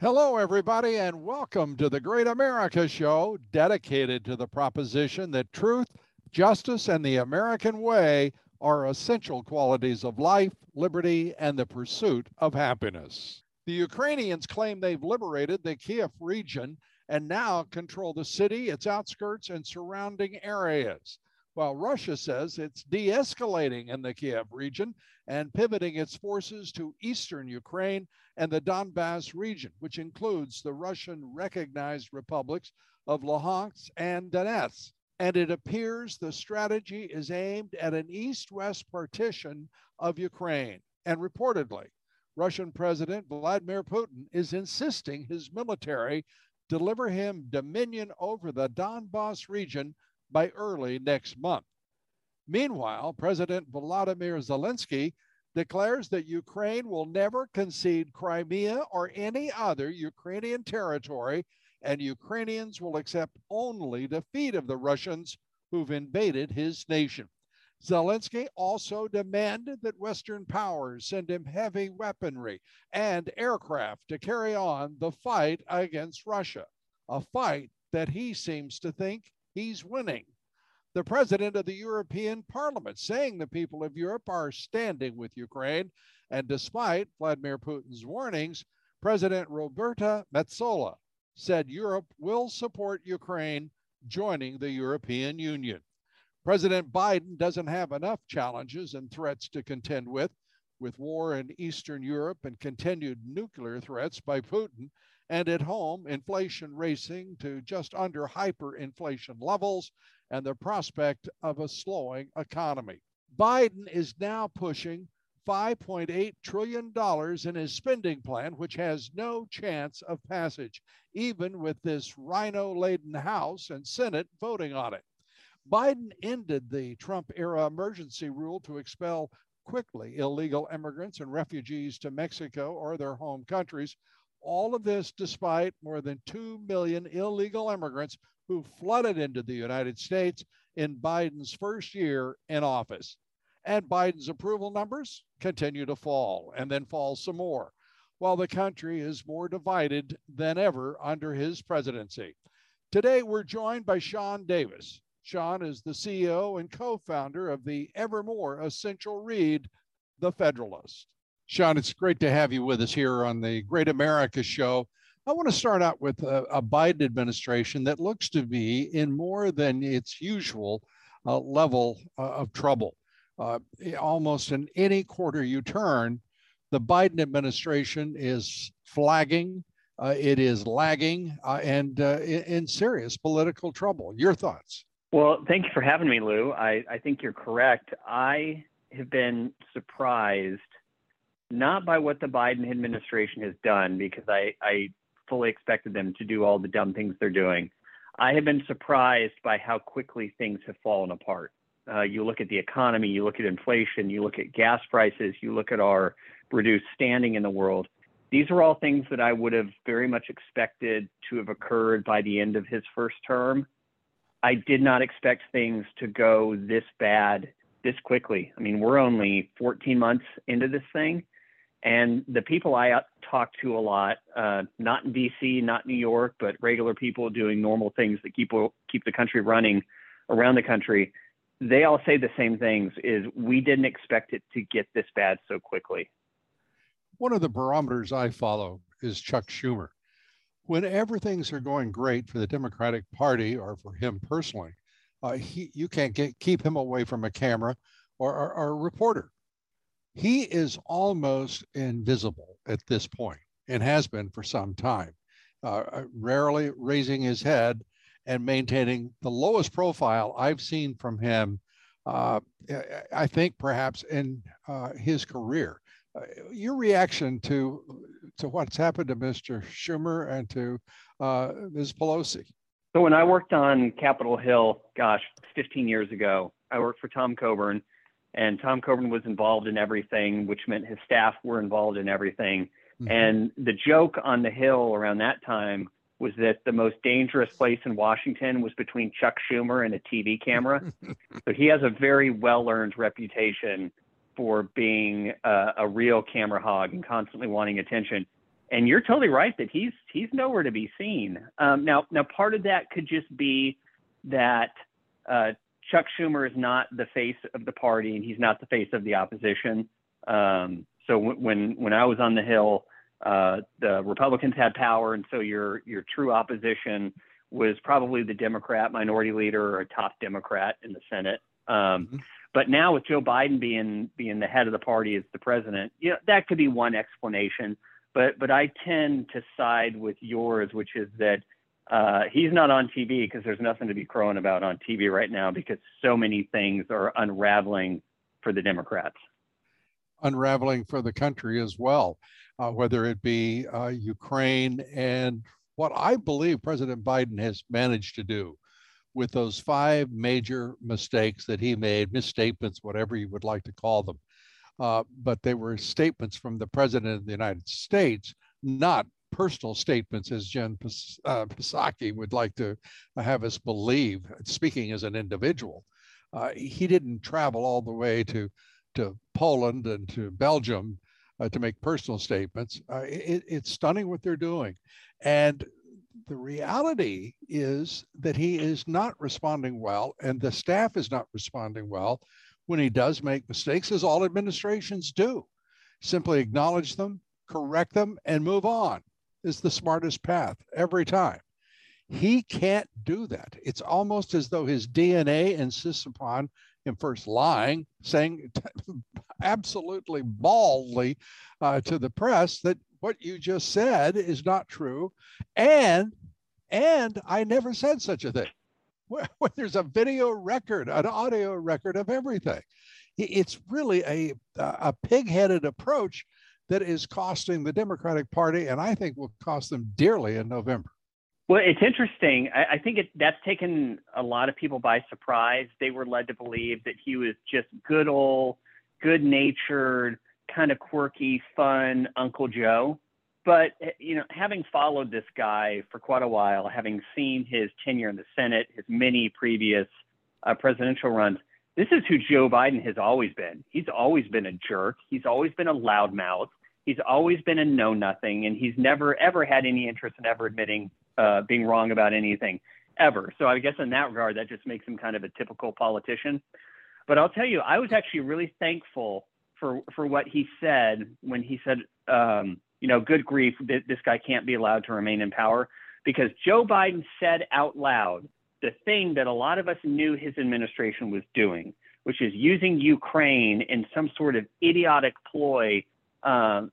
Hello, everybody, and welcome to the Great America Show, dedicated to the proposition that truth, justice, and the American way are essential qualities of life, liberty, and the pursuit of happiness. The Ukrainians claim they've liberated the Kiev region and now control the city, its outskirts, and surrounding areas while Russia says it's de escalating in the Kiev region and pivoting its forces to eastern Ukraine and the Donbass region, which includes the Russian recognized republics of Luhansk and Donetsk. And it appears the strategy is aimed at an east west partition of Ukraine. And reportedly, Russian President Vladimir Putin is insisting his military deliver him dominion over the Donbass region by early next month. Meanwhile, President Volodymyr Zelensky declares that Ukraine will never concede Crimea or any other Ukrainian territory, and Ukrainians will accept only defeat of the Russians who've invaded his nation. Zelensky also demanded that Western powers send him heavy weaponry and aircraft to carry on the fight against Russia, a fight that he seems to think he's winning. The president of the European Parliament saying the people of Europe are standing with Ukraine. And despite Vladimir Putin's warnings, President Roberta Metsola said Europe will support Ukraine joining the European Union. President Biden doesn't have enough challenges and threats to contend with, with war in Eastern Europe and continued nuclear threats by Putin and at home, inflation racing to just under hyperinflation levels and the prospect of a slowing economy. Biden is now pushing $5.8 trillion in his spending plan, which has no chance of passage, even with this rhino laden House and Senate voting on it. Biden ended the Trump era emergency rule to expel quickly illegal immigrants and refugees to Mexico or their home countries all of this despite more than 2 million illegal immigrants who flooded into the United States in Biden's first year in office. And Biden's approval numbers continue to fall and then fall some more, while the country is more divided than ever under his presidency. Today, we're joined by Sean Davis. Sean is the CEO and co founder of the evermore essential read, The Federalist. Sean, it's great to have you with us here on the Great America Show. I want to start out with a, a Biden administration that looks to be in more than its usual uh, level uh, of trouble. Uh, almost in any quarter you turn, the Biden administration is flagging, uh, it is lagging, uh, and uh, in, in serious political trouble. Your thoughts? Well, thank you for having me, Lou. I, I think you're correct. I have been surprised not by what the Biden administration has done, because I, I fully expected them to do all the dumb things they're doing. I have been surprised by how quickly things have fallen apart. Uh, you look at the economy, you look at inflation, you look at gas prices, you look at our reduced standing in the world. These are all things that I would have very much expected to have occurred by the end of his first term. I did not expect things to go this bad this quickly. I mean, we're only 14 months into this thing, and the people I talk to a lot, uh, not in DC, not New York, but regular people doing normal things that keep keep the country running around the country, they all say the same things: is we didn't expect it to get this bad so quickly. One of the barometers I follow is Chuck Schumer. Whenever things are going great for the Democratic Party or for him personally, uh, he, you can't get, keep him away from a camera or, or, or a reporter he is almost invisible at this point and has been for some time, uh, uh, rarely raising his head and maintaining the lowest profile I've seen from him, uh, I think perhaps in uh, his career. Uh, your reaction to to what's happened to Mr. Schumer and to uh, Ms. Pelosi? So when I worked on Capitol Hill, gosh, 15 years ago, I worked for Tom Coburn, and Tom Coburn was involved in everything, which meant his staff were involved in everything. Mm-hmm. And the joke on the Hill around that time was that the most dangerous place in Washington was between Chuck Schumer and a TV camera. so he has a very well earned reputation for being a, a real camera hog and constantly wanting attention and you're totally right that he's he's nowhere to be seen. Um, now, now part of that could just be that uh, Chuck Schumer is not the face of the party and he's not the face of the opposition. Um, so w- when when I was on the Hill, uh, the Republicans had power, and so your your true opposition was probably the Democrat minority leader or a top Democrat in the Senate. Um, mm-hmm. But now with Joe Biden being being the head of the party as the president, you know, that could be one explanation but but I tend to side with yours, which is that uh, he's not on TV because there's nothing to be crowing about on TV right now because so many things are unraveling for the Democrats. Unraveling for the country as well, uh, whether it be uh, Ukraine and what I believe President Biden has managed to do with those five major mistakes that he made, misstatements, whatever you would like to call them, uh, but they were statements from the President of the United States, not personal statements, as Jen uh, Psaki would like to have us believe, speaking as an individual. Uh, he didn't travel all the way to, to Poland and to Belgium uh, to make personal statements. Uh, it, it's stunning what they're doing. And the reality is that he is not responding well, and the staff is not responding well when he does make mistakes, as all administrations do. Simply acknowledge them, correct them, and move on is the smartest path every time. He can't do that. It's almost as though his DNA insists upon him first lying, saying absolutely baldly uh, to the press that what you just said is not true, and and I never said such a thing. when there's a video record, an audio record of everything. It's really a, a pig-headed approach that is costing the Democratic Party, and I think will cost them dearly in November. Well, it's interesting. I, I think it, that's taken a lot of people by surprise. They were led to believe that he was just good old, good-natured, kind of quirky, fun Uncle Joe but eh, you know, having followed this guy for quite a while, having seen his tenure in the Senate, his many previous uh, presidential runs, this is who Joe Biden has always been. He's always been a jerk. He's always been a loudmouth. He's always been a know nothing, and he's never ever had any interest in ever admitting uh, being wrong about anything ever. So I guess in that regard, that just makes him kind of a typical politician. But I'll tell you, I was actually really thankful for for what he said when he said. Um, you know, good grief, this guy can't be allowed to remain in power because Joe Biden said out loud the thing that a lot of us knew his administration was doing, which is using Ukraine in some sort of idiotic ploy um,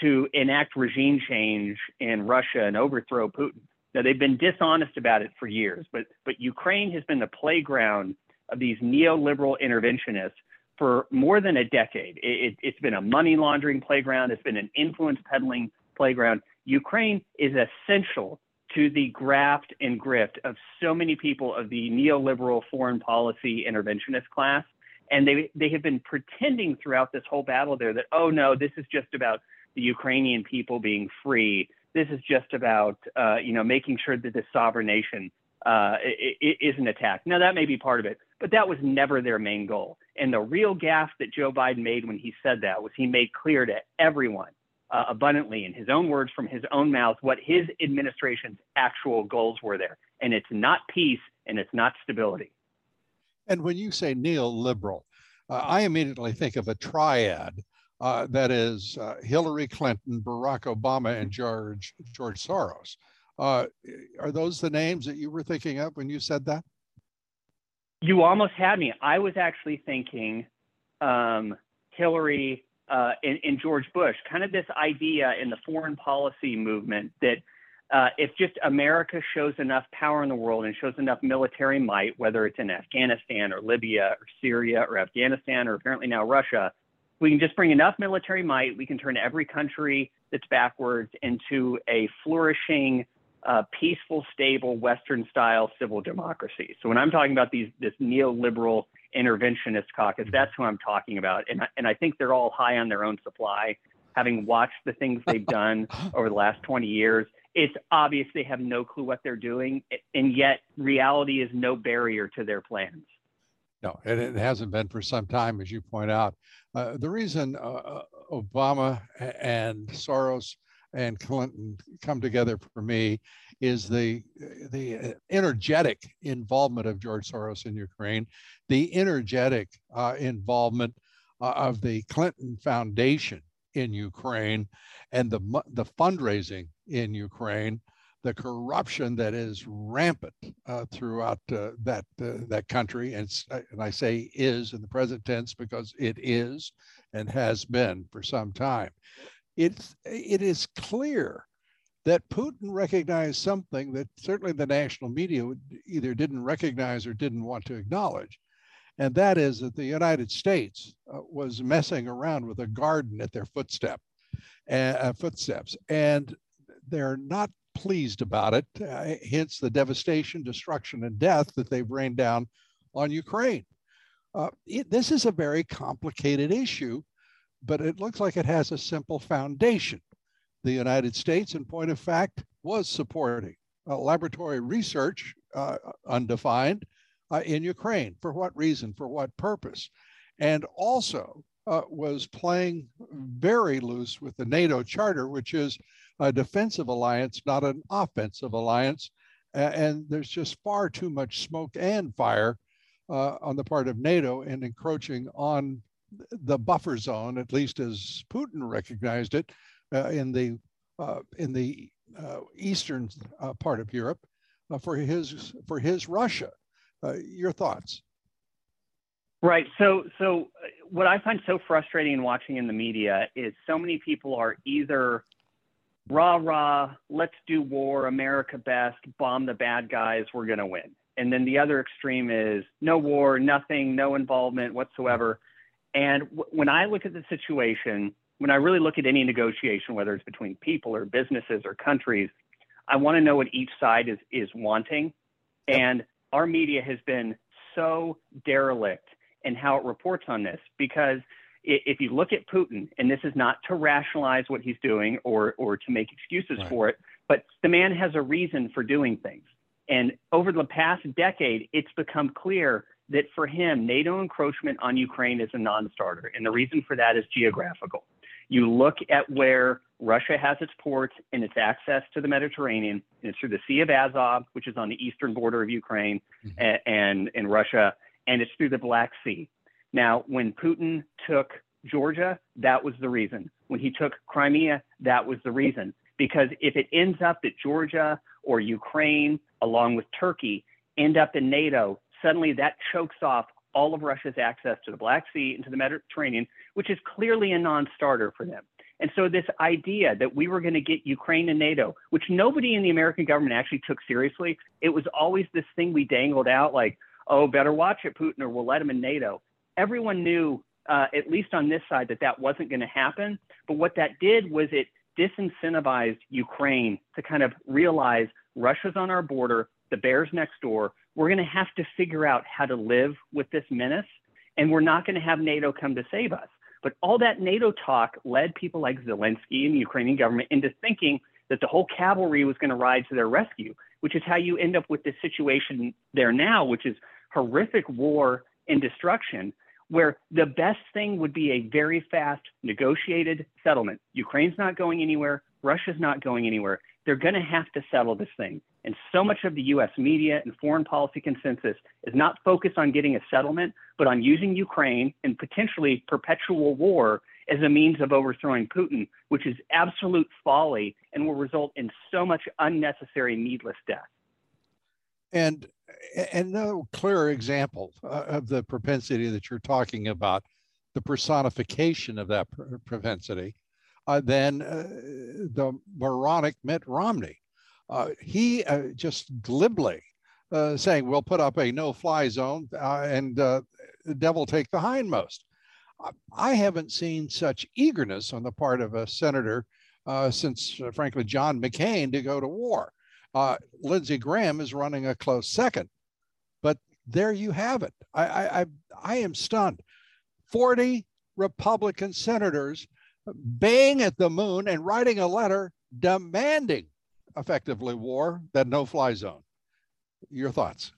to, enact regime change in Russia and overthrow Putin. Now, they've been dishonest about it for years, but, but Ukraine has been the playground of these neoliberal interventionists for more than a decade. It, has it, been a money laundering playground, it's been an influence peddling playground. Ukraine is essential to the graft and grift of so many people of the neoliberal foreign policy interventionist class. And they, they have been pretending throughout this whole battle there that, oh no, this is just about the Ukrainian people being free. This is just about, uh, you know, making sure that this sovereign nation uh, isn't attacked. Now, that may be part of it, but that was never their main goal. And the real gaffe that Joe Biden made when he said that was he made clear to everyone uh, abundantly, in his own words from his own mouth, what his administration's actual goals were there. And it's not peace and it's not stability. And when you say neoliberal, uh, I immediately think of a triad. Uh, that is uh, Hillary Clinton, Barack Obama, and George George Soros. Uh, are those the names that you were thinking of when you said that? You almost had me. I was actually thinking um, Hillary uh, and, and, George Bush, kind of this idea in the foreign policy movement that uh, if just America shows enough power in the world and shows enough military might, whether it's in Afghanistan or Libya or Syria or Afghanistan or apparently now Russia, we can just bring enough military might, we can turn every country that's backwards into a flourishing uh, peaceful, stable, Western-style civil democracy. So when I'm talking about these this neoliberal interventionist caucus, that's who I'm talking about. And and I think they're all high on their own supply. Having watched the things they've done over the last 20 years, it's obvious they have no clue what they're doing, and yet reality is no barrier to their plans. No, and it hasn't been for some time, as you point out. Uh, the reason uh, uh Obama and Soros and Clinton come together for me is the the energetic involvement of George Soros in Ukraine, the energetic uh, involvement uh, of the Clinton Foundation in Ukraine, and the the fundraising in Ukraine, the corruption that is rampant uh, throughout uh, that uh, that country, and and I say is in the present tense because it is and has been for some time. It's it is clear that Putin recognized something that certainly the national media either didn't recognize or didn't want to acknowledge. And that is that the United States uh, was messing around with a garden at their footstep, uh, footsteps. And they're not pleased about it, uh, hence the devastation, destruction, and death that they've rained down on Ukraine. Uh, it, this is a very complicated issue, but it looks like it has a simple foundation the United States, in point of fact, was supporting uh, laboratory research, uh, undefined, uh, in Ukraine. For what reason? For what purpose? And also uh, was playing very loose with the NATO Charter, which is a defensive alliance, not an offensive alliance. and there's just far too much smoke and fire uh, on the part of NATO in encroaching on the buffer zone, at least as Putin recognized it, uh, in the uh, in the uh, eastern part of Europe for his for his Russia. Uh, your thoughts? Right. So, so uh, what I find so frustrating in watching in the media is so many people are either rah rah, let's do war, America best, bomb the bad guys, we're going to win. And then the other extreme is no war, nothing, no involvement whatsoever. And w- when I look at the situation, when I really look at any negotiation, whether it's between people or businesses or countries, I want to know what each side is is wanting. And our media has been so derelict in how it reports on this because if you look at Putin, and this is not to rationalize what he's doing or or to make excuses right. for it, but the man has a reason for doing things. And over the past decade, it's become clear that for him, NATO encroachment on Ukraine is a non-starter, and the reason for that is geographical. You look at where Russia has its ports and its access to the Mediterranean, and it's through the Sea of Azov, which is on the eastern border of Ukraine mm-hmm. and, and Russia, and it's through the Black Sea. Now, when Putin took Georgia, that was the reason. When he took Crimea, that was the reason. Because if it ends up that Georgia or Ukraine, along with Turkey, end up in NATO, suddenly that chokes off all of Russia's access to the Black Sea and to the Mediterranean, which is clearly a non starter for them. And so, this idea that we were going to get Ukraine and NATO, which nobody in the American government actually took seriously, it was always this thing we dangled out like, oh, better watch it, Putin, or we'll let him in NATO. Everyone knew, uh, at least on this side, that that wasn't going to happen. But what that did was it disincentivized Ukraine to kind of realize Russia's on our border, the bear's next door we're going to have to figure out how to live with this menace, and we're not going to have NATO come to save us. But all that NATO talk led people like Zelensky and the Ukrainian government into thinking that the whole cavalry was going to ride to their rescue, which is how you end up with this situation there now, which is horrific war and destruction, where the best thing would be a very fast negotiated settlement. Ukraine's not going anywhere, Russia's not going anywhere. They're going to have to settle this thing. And so much of the US media and foreign policy consensus is not focused on getting a settlement, but on using Ukraine and potentially perpetual war as a means of overthrowing Putin, which is absolute folly and will result in so much unnecessary, needless death. And no clearer example uh, of the propensity that you're talking about, the personification of that propensity, uh, than uh, the moronic Mitt Romney uh, he uh, just glibly uh, saying, we'll put up a no fly zone uh, and uh, the devil take the hindmost. I haven't seen such eagerness on the part of a senator uh, since, frankly, John McCain to go to war. Lindsey Graham is running a close second. But there you have it. I, I, I, I am stunned. 40 Republican senators baying at the moon and writing a letter demanding effectively war, that no fly zone. Your thoughts?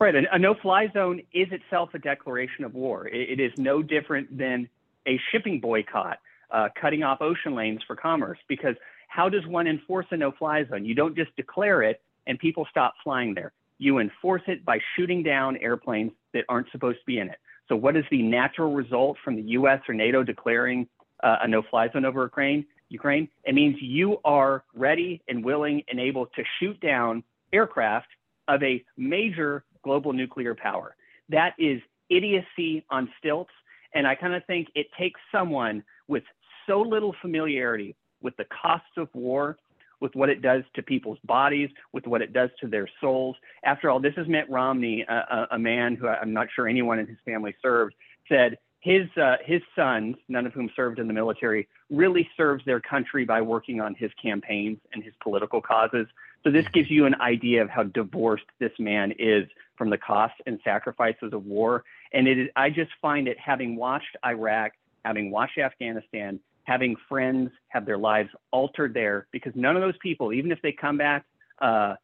Right. A, no fly zone is itself a declaration of war. it, it is no different than a shipping boycott, uh, cutting off ocean lanes for commerce. Because how does one enforce a no fly zone? You don't just declare it and people stop flying there. You enforce it by shooting down airplanes that aren't supposed to be in it. So, what is the natural result from the US or NATO declaring uh, a no fly zone over Ukraine? Ukraine, it means you are ready and willing and able to shoot down aircraft of a major global nuclear power. That is idiocy on stilts. And I kind of think it takes someone with so little familiarity with the costs of war, with what it does to people's bodies, with what it does to their souls. After all, this is Mitt Romney, a, a man who I'm not sure anyone in his family served, said his uh, his sons, none of whom served in the military, really serves their country by working on his campaigns and his political causes. So this gives you an idea of how divorced this man is from the costs and sacrifices of war. And it is, I just find it, having watched Iraq, having watched Afghanistan, having friends have their lives altered there, because none of those people, even if they come back, uh,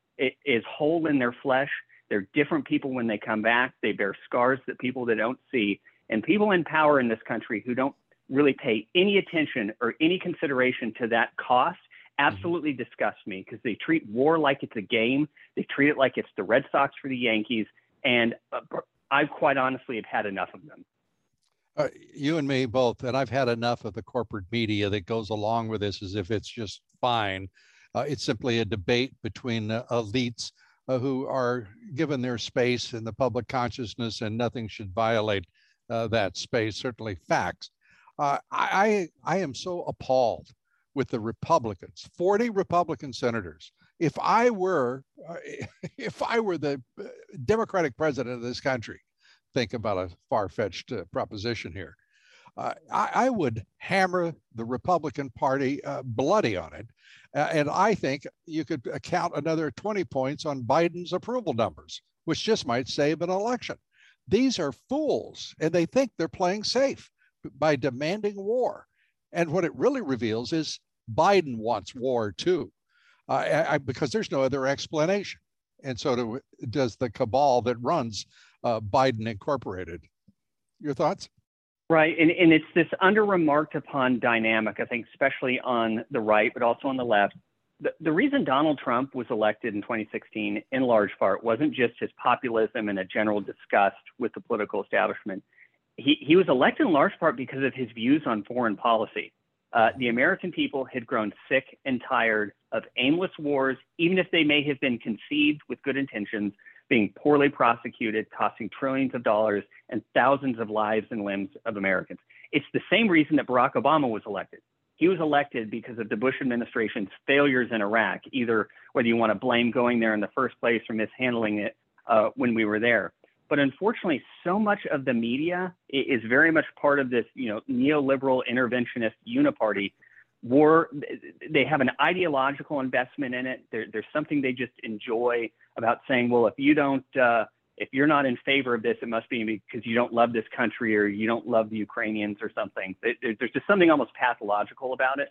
is whole in their flesh. They're different people when they come back. They bear scars that people that don't see. And people in power in this country who don't really pay any attention or any consideration to that cost absolutely mm-hmm. disgusts me because they treat war like it's a game. They treat it like it's the Red Sox for the Yankees. And uh, I quite honestly have had enough of them. Uh, you and me both, and I've had enough of the corporate media that goes along with this as if it's just fine. Uh, it's simply a debate between uh, elites uh, who are given their space in the public consciousness, and nothing should violate uh, that space, certainly facts. Uh, I, I am so appalled with the Republicans, 40 Republican senators. If I were, uh, if I were the uh, Democratic president of this country, think about a far-fetched uh, proposition here. Uh, I, I, would hammer the Republican Party bloody on it. and I think you could count another 20 points on Biden's approval numbers, which just might save an election. These are fools, and they think they're playing safe by demanding war. And what it really reveals is Biden wants war too, uh, I, because there's no other explanation. And so do, does the cabal that runs uh, Biden Incorporated. Your thoughts? Right. And, and it's this under remarked upon dynamic, I think, especially on the right, but also on the left, the, the reason Donald Trump was elected in 2016, in large part, wasn't just his populism and a general disgust with the political establishment. He, he was elected in large part because of his views on foreign policy. Uh, the American people had grown sick and tired of aimless wars, even if they may have been conceived with good intentions, being poorly prosecuted, costing trillions of dollars and thousands of lives and limbs of Americans. It's the same reason that Barack Obama was elected. He was elected because of the Bush administration's failures in Iraq, either whether you want to blame going there in the first place or mishandling it uh, when we were there. But unfortunately, so much of the media is very much part of this, you know, neoliberal interventionist uniparty. War, they have an ideological investment in it. There, there's something they just enjoy about saying, well, if you don't, uh, if you're not in favor of this, it must be because you don't love this country or you don't love the Ukrainians or something. There's just something almost pathological about it.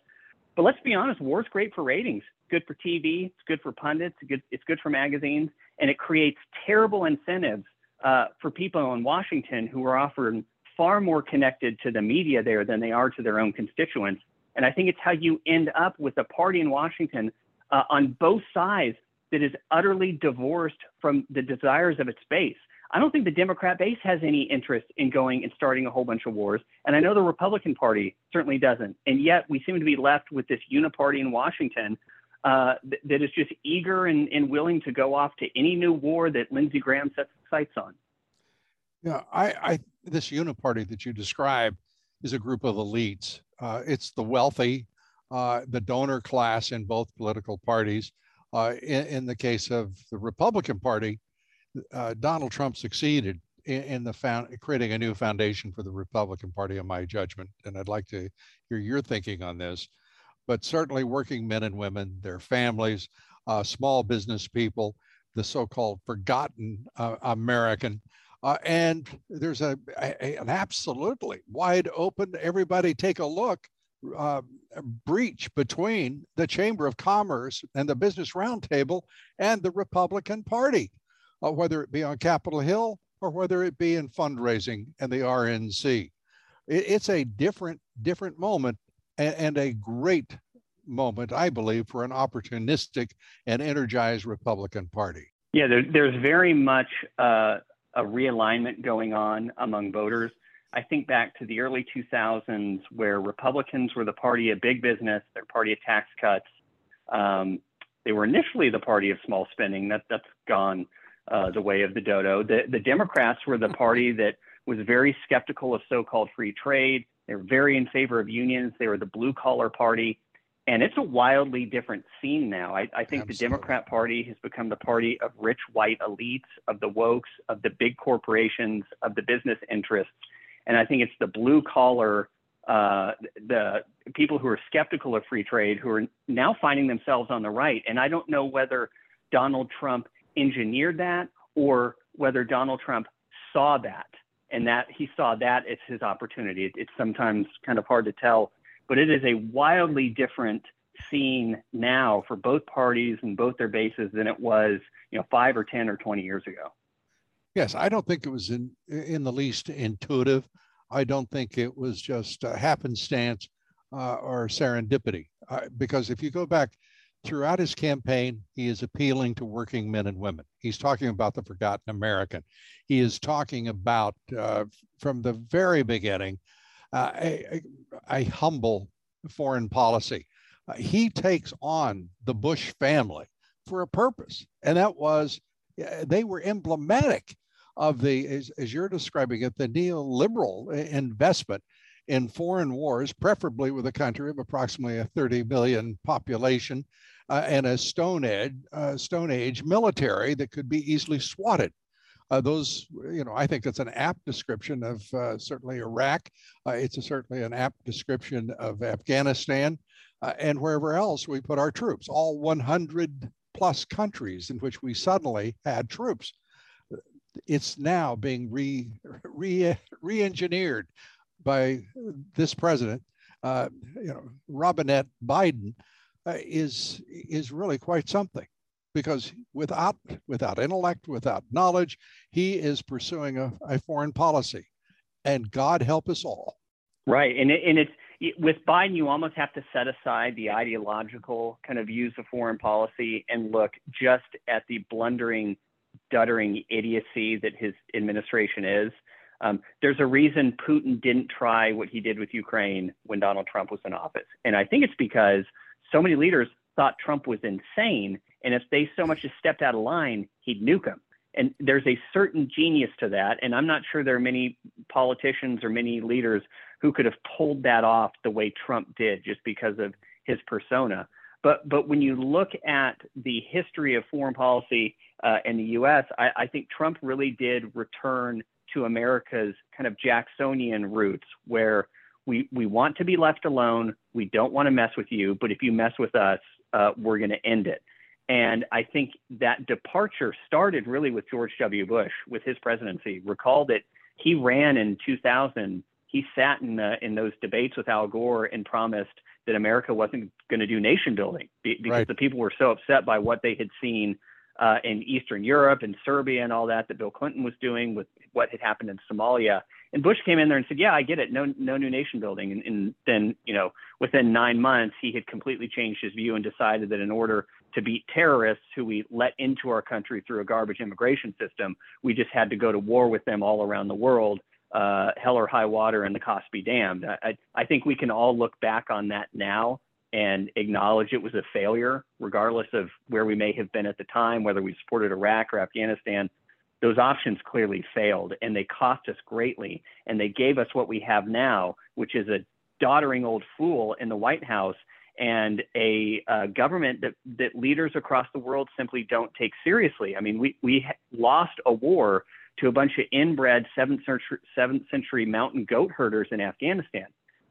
But let's be honest, war's great for ratings. Good for TV. It's good for pundits. It's good, it's good for magazines. And it creates terrible incentives uh, for people in Washington who are often far more connected to the media there than they are to their own constituents. And I think it's how you end up with a party in Washington uh, on both sides that is utterly divorced from the desires of its base. I don't think the Democrat base has any interest in going and starting a whole bunch of wars. And I know the Republican Party certainly doesn't. And yet we seem to be left with this uniparty in Washington uh, th- that is just eager and, and, willing to go off to any new war that Lindsey Graham sets sights on. Yeah, I, I this uniparty that you describe is a group of elites. Uh, it's the wealthy, uh, the donor class in both political parties. Uh, in, in, the case of the Republican Party, uh, Donald Trump succeeded in, in the found, creating a new foundation for the Republican Party, in my judgment. And I'd like to hear your thinking on this. But certainly, working men and women, their families, uh, small business people, the so-called forgotten uh, American. Uh, and there's a, a, an absolutely wide open, everybody take a look, uh, breach between the Chamber of Commerce and the Business Roundtable and the Republican Party, uh, whether it be on Capitol Hill or whether it be in fundraising and the RNC. It, it's a different, different moment and, and a great moment, I believe, for an opportunistic and energized Republican Party. Yeah, there, there's very much uh, a realignment going on among voters. I think back to the early 2000s where Republicans were the party of big business, their party of tax cuts. Um, they were initially the party of small spending. That, that's gone uh, the way of the dodo. The, the Democrats were the party that was very skeptical of so called free trade. They were very in favor of unions. They were the blue collar party. And it's a wildly different scene now. I, I think Absolutely. the Democrat Party has become the party of rich white elites, of the wokes, of the big corporations, of the business interests. And I think it's the blue collar, uh, the people who are skeptical of free trade who are now finding themselves on the right. And I don't know whether Donald Trump engineered that or whether Donald Trump saw that and that he saw that as his opportunity. It, it's sometimes kind of hard to tell but it is a wildly different scene now for both parties and both their bases than it was, you know, five or 10 or 20 years ago. Yes, I don't think it was in, in the least intuitive. I don't think it was just a happenstance uh, or serendipity. Uh, because if you go back throughout his campaign, he is appealing to working men and women. He's talking about the forgotten American. He is talking about, uh, from the very beginning, uh, a, a, humble foreign policy. Uh, he takes on the Bush family for a purpose, and that was uh, they were emblematic of the, as, as you're describing it, the neoliberal investment in foreign wars, preferably with a country of approximately a 30 million population uh, and a Stone Age, uh, Stone Age military that could be easily swatted. Uh, those, you know, I think it's an apt description of uh, certainly Iraq. Uh, it's a, certainly an apt description of Afghanistan uh, and wherever else we put our troops, all 100 plus countries in which we suddenly had troops. It's now being re, re, re-engineered by this president, uh, you know, Robinette Biden, uh, is is really quite something because without without intellect, without knowledge, he is pursuing a, a foreign policy, and God help us all. Right, and it, and it's with Biden, you almost have to set aside the ideological kind of views of foreign policy and look just at the blundering, duttering idiocy that his administration is. Um, there's a reason Putin didn't try what he did with Ukraine when Donald Trump was in office, and I think it's because so many leaders thought Trump was insane and if they so much as stepped out of line, he'd nuke them. And there's a certain genius to that. And I'm not sure there are many politicians or many leaders who could have pulled that off the way Trump did just because of his persona. But, but when you look at the history of foreign policy uh, in the US, I, I think Trump really did return to America's kind of Jacksonian roots, where we, we want to be left alone. We don't want to mess with you, but if you mess with us, uh, we're going to end it. And I think that departure started really with George W. Bush with his presidency. Recall that he ran in 2000. He sat in the, in those debates with Al Gore and promised that America wasn't going to do nation building because right. the people were so upset by what they had seen uh, in Eastern Europe and Serbia and all that that Bill Clinton was doing with what had happened in Somalia. And Bush came in there and said, "Yeah, I get it. No, no new nation building." And, and then, you know, within nine months, he had completely changed his view and decided that in order to beat terrorists who we let into our country through a garbage immigration system, we just had to go to war with them all around the world, uh, hell or high water, and the cost be damned. I, I think we can all look back on that now and acknowledge it was a failure, regardless of where we may have been at the time, whether we supported Iraq or Afghanistan. Those options clearly failed and they cost us greatly. And they gave us what we have now, which is a doddering old fool in the White House and a uh, government that, that leaders across the world simply don't take seriously. I mean, we, we lost a war to a bunch of inbred seventh century, seventh century mountain goat herders in Afghanistan.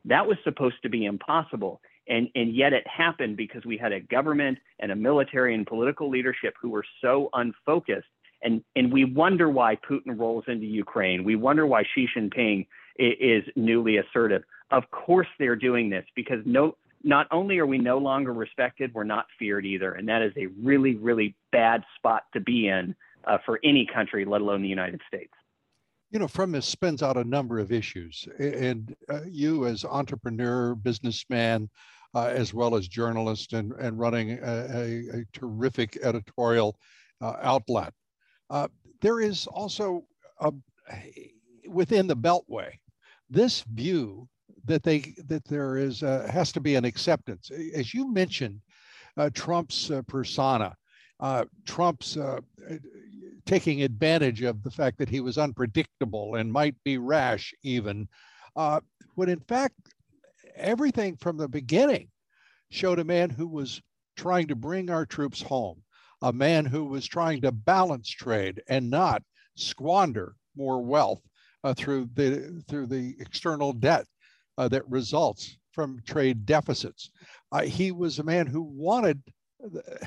That was supposed to be impossible. And, and yet it happened because we had a government and a military and political leadership who were so unfocused. And, and we wonder why Putin rolls into Ukraine. We wonder why Xi Jinping is, is newly assertive. Of course, they're doing this because no, not only are we no longer respected, we're not feared either. And that is a really, really bad spot to be in uh, for any country, let alone the United States. You know, from this spins out a number of issues. And uh, you, as entrepreneur, businessman, as well as journalist and, and running a, a, a terrific editorial uh, outlet, uh, there is also a, within the Beltway this view that they that there is uh, has to be an acceptance. As you mentioned, uh, Trump's uh, persona, uh, Trump's uh, taking advantage of the fact that he was unpredictable and might be rash, even uh, when in fact everything from the beginning showed a man who was trying to bring our troops home, a man who was trying to balance trade and not squander more wealth uh, through the through the external debt uh, that results from trade deficits. Uh, he was a man who wanted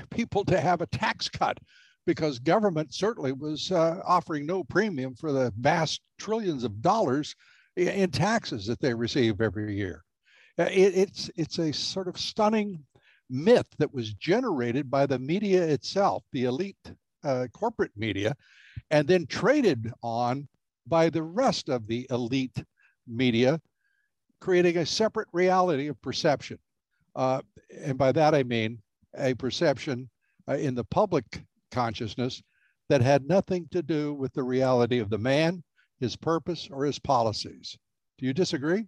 people to have a tax cut because government certainly was uh, offering no premium for the vast trillions of dollars in taxes that they receive every year. Uh, it, it's it's a sort of stunning myth that was generated by the media itself, the elite uh, corporate media, and then traded on by the rest of the elite media creating a separate reality of perception. Uh, and by that I mean a perception uh, in the public consciousness that had nothing to do with the reality of the man, his purpose, or his policies. Do you disagree?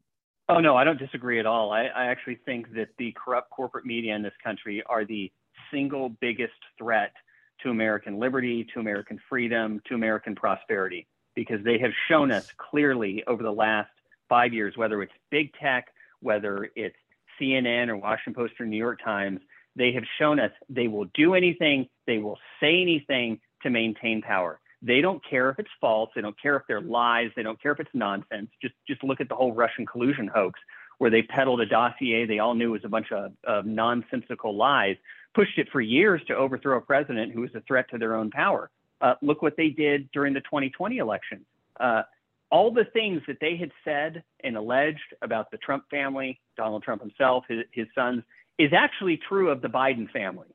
Oh, no, I don't disagree at all. I, I actually think that the corrupt corporate media in this country are the single biggest threat to American liberty, to American freedom, to American prosperity, because they have shown us clearly over the last five years, whether it's big tech, whether it's CNN or Washington Post or New York Times, they have shown us they will do anything, they will say anything to maintain power. They don't care if it's false, they don't care if they're lies, they don't care if it's nonsense. Just just look at the whole Russian collusion hoax where they peddled a dossier they all knew was a bunch of, of nonsensical lies, pushed it for years to overthrow a president who was a threat to their own power. Uh, look what they did during the 2020 election. Uh, all the things that they had said and alleged about the Trump family, Donald Trump himself, his, his sons, is actually true of the Biden family.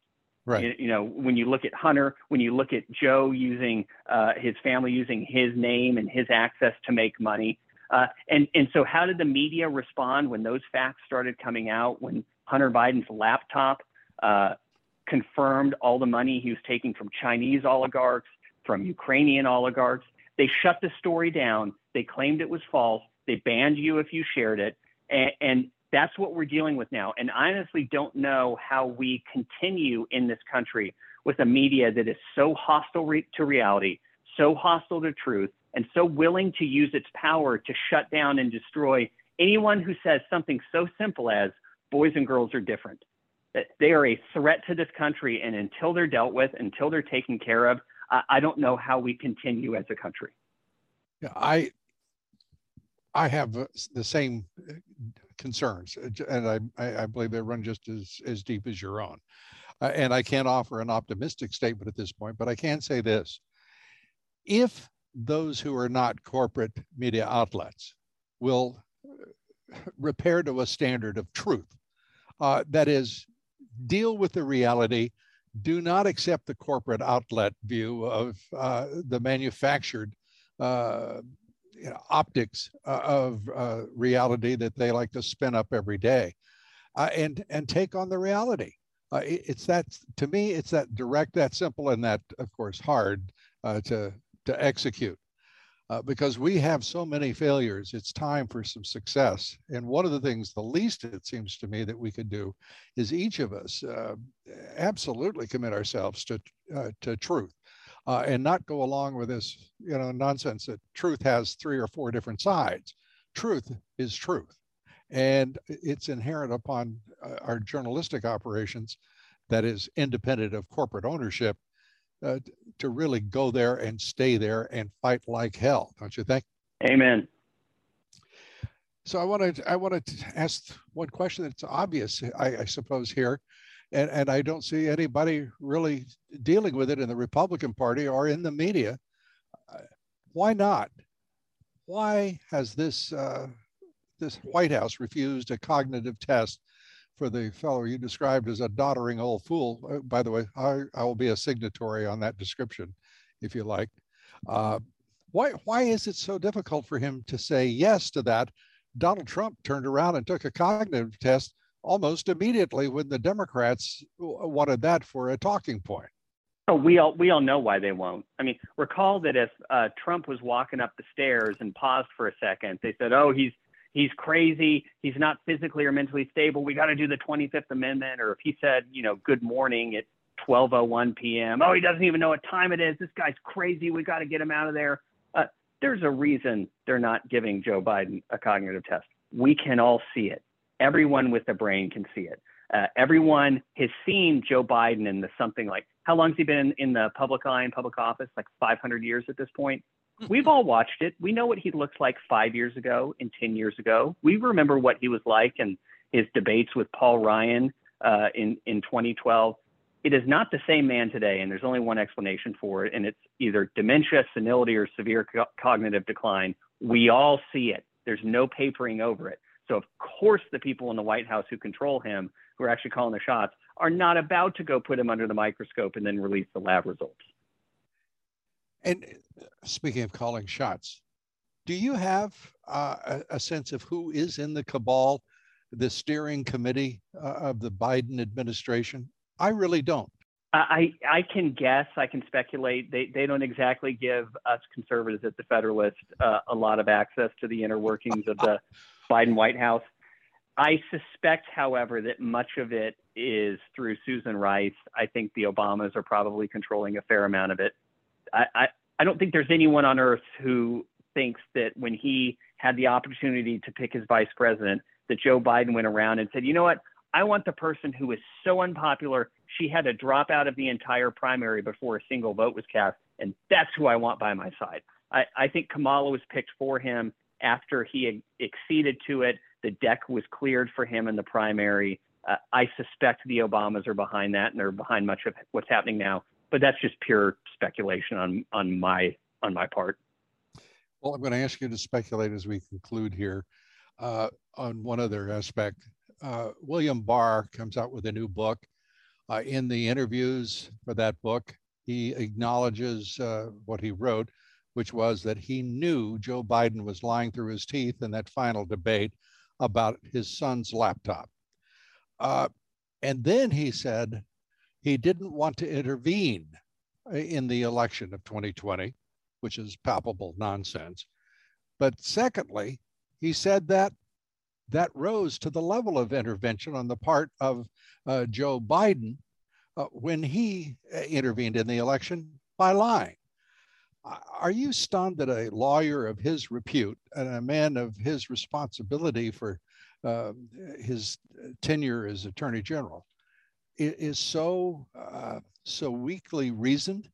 Right. You, you, know, when you look at Hunter, when you look at Joe using uh, his family using his name and his access to make money, uh, and and so how did the media respond when those facts started coming out? When Hunter Biden's laptop uh, confirmed all the money he was taking from Chinese oligarchs, from Ukrainian oligarchs, they shut the story down. They claimed it was false. They banned you if you shared it. And, and that's what we're dealing with now. And I honestly don't know how we continue in this country with a media that is so hostile re- to reality, so hostile to truth, and so willing to use its power to shut down and destroy anyone who says something so simple as boys and girls are different. That they are a threat to this country, and until they're dealt with, until they're taken care of, I, I don't know how we continue as a country. Yeah, I I have uh, the same uh, concerns, uh, and I, I believe they run just as, as deep as your own. Uh, and I can't offer an optimistic statement at this point, but I can say this. If those who are not corporate media outlets will repair to a standard of truth, uh, that is, deal with the reality do not accept the corporate outlet view of uh, the manufactured uh, you know, optics uh, of uh, reality that they like to spin up every day, uh, and and take on the reality. Uh, it, it's that to me, it's that direct, that simple, and that of course hard to to execute uh, because we have so many failures. It's time for some success. And one of the things, the least it seems to me that we could do is each of us uh, absolutely commit ourselves to, uh, to truth. Uh, and not go along with this, you know, nonsense that truth has three or four different sides. Truth is truth, and it's inherent upon uh, our journalistic operations that is independent of corporate ownership uh, to really go there and stay there and fight like hell, don't you think? Amen. So I want to I want to ask one question that's obvious, I, I suppose here, and and I don't see anybody really dealing with it in the Republican Party or in the media. Uh, why not? Why has this uh, this White House refused a cognitive test for the fellow you described as a doddering old fool? Uh, by the way, I, I will be a signatory on that description, if you like. Uh, why why is it so difficult for him to say yes to that Donald Trump turned around and took a cognitive test almost immediately when the Democrats wanted that for a talking point. Oh, we all we all know why they won't. I mean, recall that if uh, Trump was walking up the stairs and paused for a second, they said, "Oh, he's he's crazy. He's not physically or mentally stable. We got to do the 25th Amendment." Or if he said, you know, "Good morning" at 12:01 p.m. Oh, he doesn't even know what time it is. This guy's crazy. We got to get him out of there there's a reason they're not giving Joe Biden a cognitive test. We can all see it. Everyone with a brain can see it. Uh, everyone has seen Joe Biden in the something like how long has he been in the public eye and public office? Like 500 years at this point. Mm-hmm. We've all watched it. We know what he looks like five years ago and 10 years ago. We remember what he was like and his debates with Paul Ryan uh, in in 2012 it is not the same man today, and there's only one explanation for it, and it's either dementia, senility, or severe co- cognitive decline. We all see it. There's no papering over it. So, of course, the people in the White House who control him, who are actually calling the shots, are not about to go put him under the microscope and then release the lab results. And speaking of calling shots, do you have uh, a, a, sense of who is in the cabal, the steering committee uh, of the Biden administration? I really don't. I, I can guess, I can speculate. They, they don't exactly give us conservatives at the Federalist uh, a lot of access to the inner workings of the Biden White House. I suspect, however, that much of it is through Susan Rice. I think the Obamas are probably controlling a fair amount of it. I, I, I don't think there's anyone on earth who thinks that when he had the opportunity to pick his vice president, that Joe Biden went around and said, you know what, I want the person who is so unpopular, she had to drop out of the entire primary before a single vote was cast. And that's who I want by my side. I, I think Kamala was picked for him after he acceded to it. The deck was cleared for him in the primary. Uh, I suspect the Obamas are behind that, and they're behind much of what's happening now. But that's just pure speculation on on my on my part. Well, I'm going to ask you to speculate as we conclude here uh, on one other aspect uh, William Barr comes out with a new book. Uh, in the interviews for that book, he acknowledges uh, what he wrote, which was that he knew Joe Biden was lying through his teeth in that final debate about his son's laptop. Uh, and then he said he didn't want to intervene in the election of 2020, which is palpable nonsense. But secondly, he said that that rose to the level of intervention on the part of uh, Joe Biden uh, when he uh, intervened in the election by lying. Are you stunned that a lawyer of his repute and a man of his responsibility for uh, his tenure as Attorney General is so uh, so weakly reasoned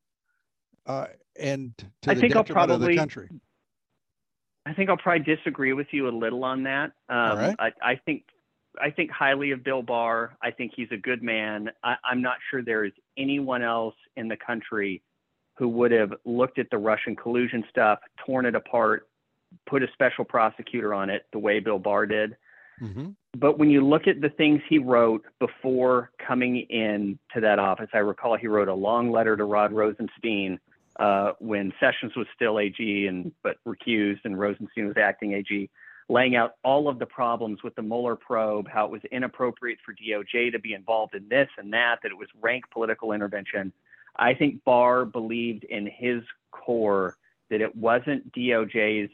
uh, and to I the detriment probably, of the country? I think I'll probably disagree with you a little on that. Um, right. I, I, think I think highly of Bill Barr. I think he's a good man. I, I'm not sure there is anyone else in the country who would have looked at the Russian collusion stuff, torn it apart, put a special prosecutor on it the way Bill Barr did. Mm-hmm. But when you look at the things he wrote before coming in to that office, I recall he wrote a long letter to Rod Rosenstein uh, when Sessions was still AG and but recused and Rosenstein was acting AG, laying out all of the problems with the Mueller probe, how it was inappropriate for DOJ to be involved in this and that, that it was rank political intervention. I think Barr believed in his core that it wasn't DOJ's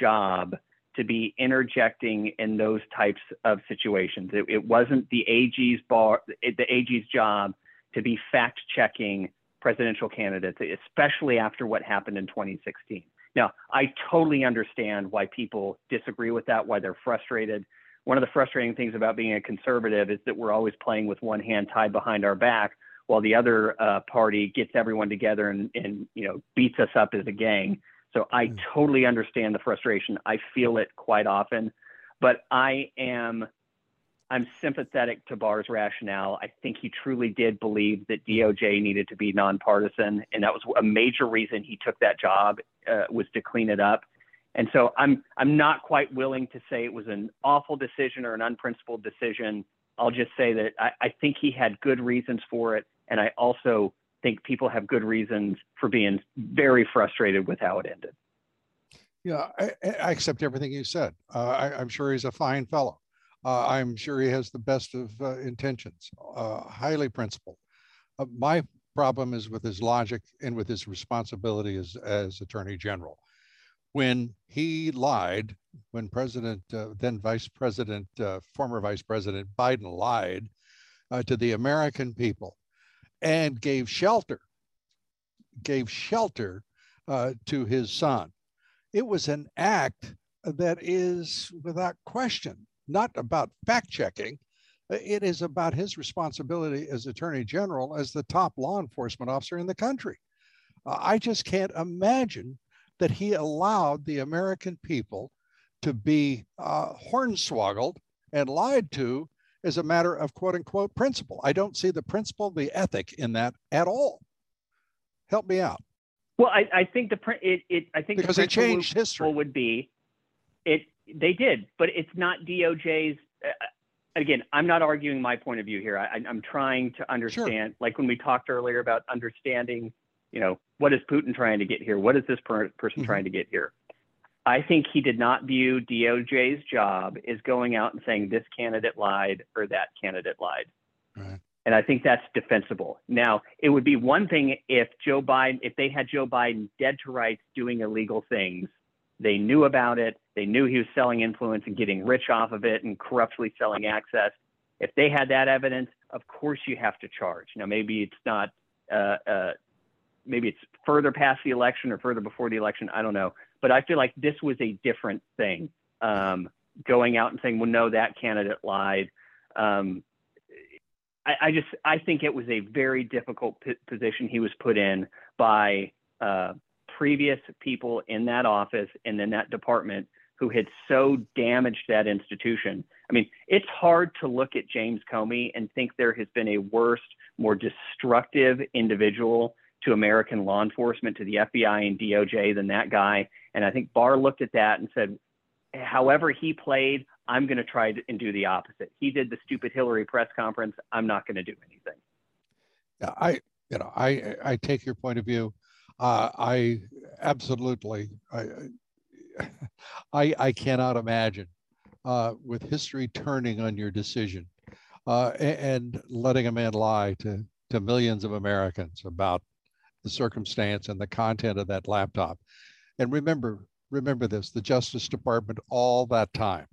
job to be interjecting in those types of situations. It, it wasn't the AG's bar, the AG's job to be fact checking presidential candidates, especially after what happened in 2016. Now, I totally understand why people disagree with that, why they're frustrated. One of the frustrating things about being a conservative is that we're always playing with one hand tied behind our back while the other uh, party gets everyone together and, and you know beats us up as a gang. So I mm. totally understand the frustration. I feel it quite often. but I am I'm sympathetic to Barr's rationale. I think he truly did believe that DOJ needed to be nonpartisan, and that was a major reason he took that job uh, was to clean it up. And so I'm I'm not quite willing to say it was an awful decision or an unprincipled decision. I'll just say that I, I think he had good reasons for it, and I also think people have good reasons for being very frustrated with how it ended. Yeah, I, I accept everything you said. Uh, I, am sure he's a fine fellow. Uh, I'm sure he has the best of uh, intentions, uh, highly principled. Uh, my problem is with his logic and with his responsibility as, as Attorney General. When he lied, when President, uh, then Vice President, former Vice President Biden lied to the American people and gave shelter, gave shelter to his son it was an act that is without question not about fact checking. It is about his responsibility as Attorney General, as the top law enforcement officer in the country. Uh, I just can't imagine that he allowed the American people to be uh, hornswoggled and lied to as a matter of quote unquote principle. I don't see the principle, the ethic in that at all. Help me out. Well, I, I think the it, it I think because the they changed history would be it they did, but it's not DOJ's. Uh, again, I'm not arguing my point of view here. I, am trying to understand, sure. like when we talked earlier about understanding, you know, what is Putin trying to get here? What is this per- person mm-hmm. trying to get here? I think he did not view DOJ's job as going out and saying this candidate lied or that candidate lied. Right. And I think that's defensible. Now, it would be one thing if Joe Biden, if they had Joe Biden dead to rights doing illegal things, they knew about it, they knew he was selling influence and getting rich off of it and corruptly selling access. If they had that evidence, of course you have to charge. Now, maybe it's not, uh, uh, maybe it's further past the election or further before the election. I don't know. But I feel like this was a different thing. Um, going out and saying, well, no, that candidate lied. Um, I, I just I think it was a very difficult p- position he was put in by uh, previous people in that office and in that department who had so damaged that institution. I mean, it's hard to look at James Comey and think there has been a worse, more destructive individual to American law enforcement, to the FBI and DOJ than that guy. And I think Barr looked at that and said, however he played, I'm going to try and do the opposite. He did the stupid Hillary press conference. I'm not going to do anything. Yeah, I, you know, I, I take your point of view. Uh, I absolutely, I, I, I cannot imagine uh, with history turning on your decision uh, and, letting a man lie to, to millions of Americans about the circumstance and the content of that laptop. And remember, remember this, the Justice Department all that time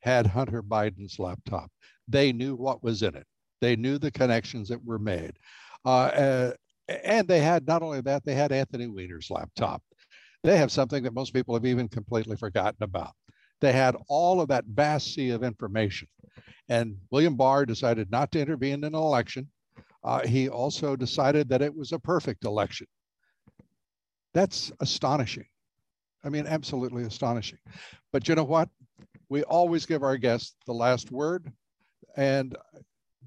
had Hunter Biden's laptop. They knew what was in it. They knew the connections that were made. Uh, uh, and they had not only that, they had Anthony Weiner's laptop. They have something that most people have even completely forgotten about. They had all of that vast sea of information. And William Barr decided not to intervene in an election. Uh, he also decided that it was a perfect election. That's astonishing. I mean, absolutely astonishing. But you know what? We always give our guests the last word. And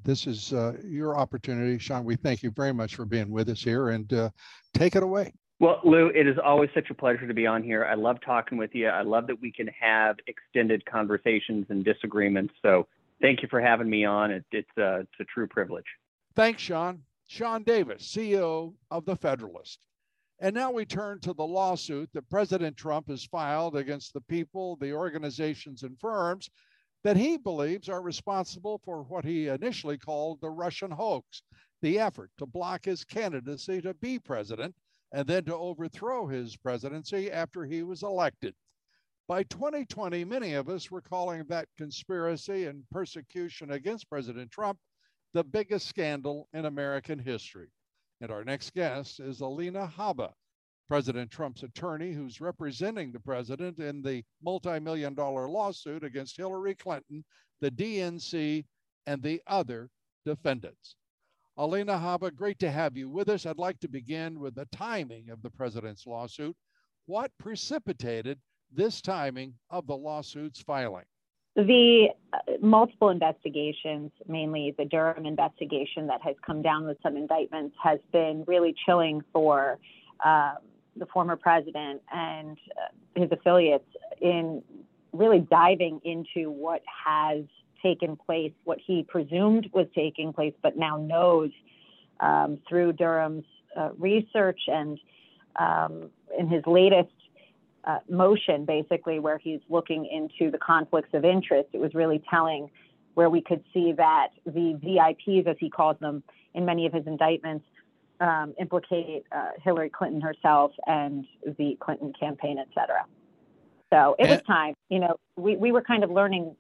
this is uh, your opportunity. Sean, we thank you very much for being with us here and uh, take it away. Well, Lou, it is always such a pleasure to be on here. I love talking with you. I love that we can have extended conversations and disagreements. So thank you for having me on. It, it's, uh, it's a true privilege. Thanks, Sean. Sean Davis, CEO of The Federalist. And now we turn to the lawsuit that President Trump has filed against the people, the organizations, and firms that he believes are responsible for what he initially called the Russian hoax, the effort to block his candidacy to be president and then to overthrow his presidency after he was elected. By 2020, many of us were calling that conspiracy and persecution against President Trump the biggest scandal in American history. And our next guest is Alina Habba, President Trump's attorney who's representing the president in the multi million dollar lawsuit against Hillary Clinton, the DNC, and the other defendants. Alina Habba, great to have you with us. I'd like to begin with the timing of the president's lawsuit. What precipitated this timing of the lawsuit's filing? The uh, multiple investigations, mainly the Durham investigation that has come down with some indictments, has been really chilling for uh, the former president and uh, his affiliates in really diving into what has taken place, what he presumed was taking place, but now knows um, through Durham's uh, research and um, in his latest uh, motion, basically, where he's looking into the conflicts of interest. It was really telling where we could see that the VIPs, as he calls them, in many of his indictments, um, implicate uh, Hillary Clinton herself and the Clinton campaign, et cetera. So it was time. You know, we, we were kind of learning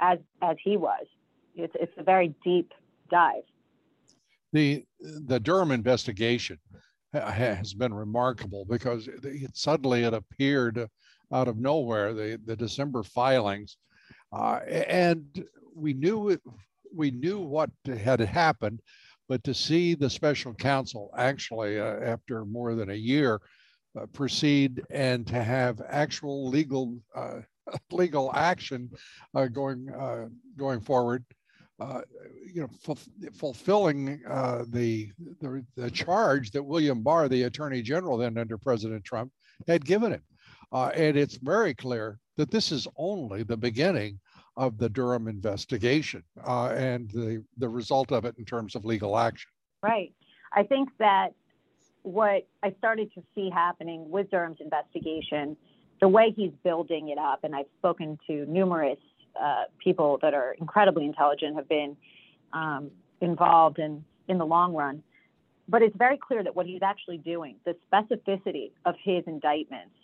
as as he was. It's it's a very deep dive. The the Durham investigation has been remarkable because it, suddenly it appeared out of nowhere the the December filings, uh, and we knew it, we knew what had happened, but to see the special counsel actually uh, after more than a year uh, proceed and to have actual legal uh, legal action uh, going uh, going forward. Uh, you know, fulfilling uh, the, the, the charge that William Barr, the Attorney General then under President Trump, had given him, and it's very clear that this is only the beginning of the Durham investigation and the the result of it in terms of legal action. Right. I think that what I started to see happening with Durham's investigation the way he's building it up, and I've spoken to numerous uh, people that are incredibly intelligent, have been um, involved in in the long run. But it's very clear that what he's actually doing, the specificity of his indictments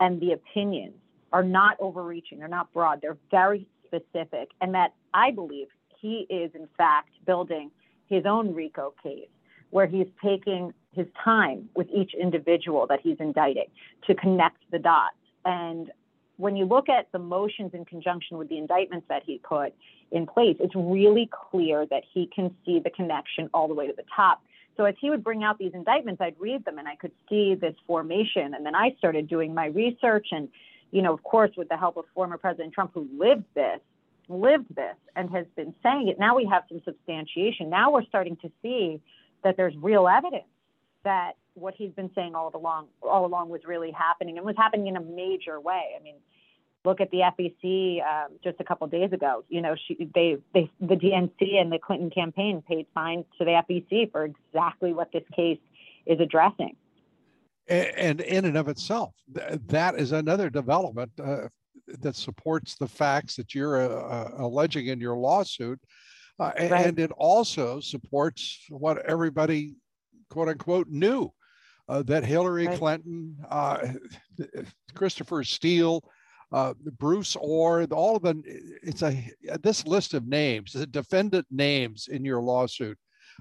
and the opinions are not overreaching, they're not broad, they're very specific, and that I believe he is in fact building his own RICO case where he's taking his time with each individual that he's indicting to connect the dots. And when you look at the motions in conjunction with the indictments that he put in place, it's really clear that he can see the connection all the way to the top. So as he would bring out these indictments, I'd read them and I could see this formation. And then I started doing my research and, you know, of course, with the help of former President Trump, who lived this, lived this and has been saying it. Now we have some substantiation. Now we're starting to see that there's real evidence that what he's been saying all along all along was really happening and was happening in a major way. I mean, look at the FEC um, just a couple days ago. You know, she, they, they, the DNC and the Clinton campaign paid fines to the FEC for exactly what this case is addressing. And in and of itself, that is another development uh, that supports the facts that you're uh, uh, alleging in your lawsuit. Uh, right. And it also supports what everybody, quote unquote, knew uh, that Hillary right. Clinton, uh, Christopher Steele, uh, Bruce Ohr, all of them. It's a this list of names, the defendant names in your lawsuit.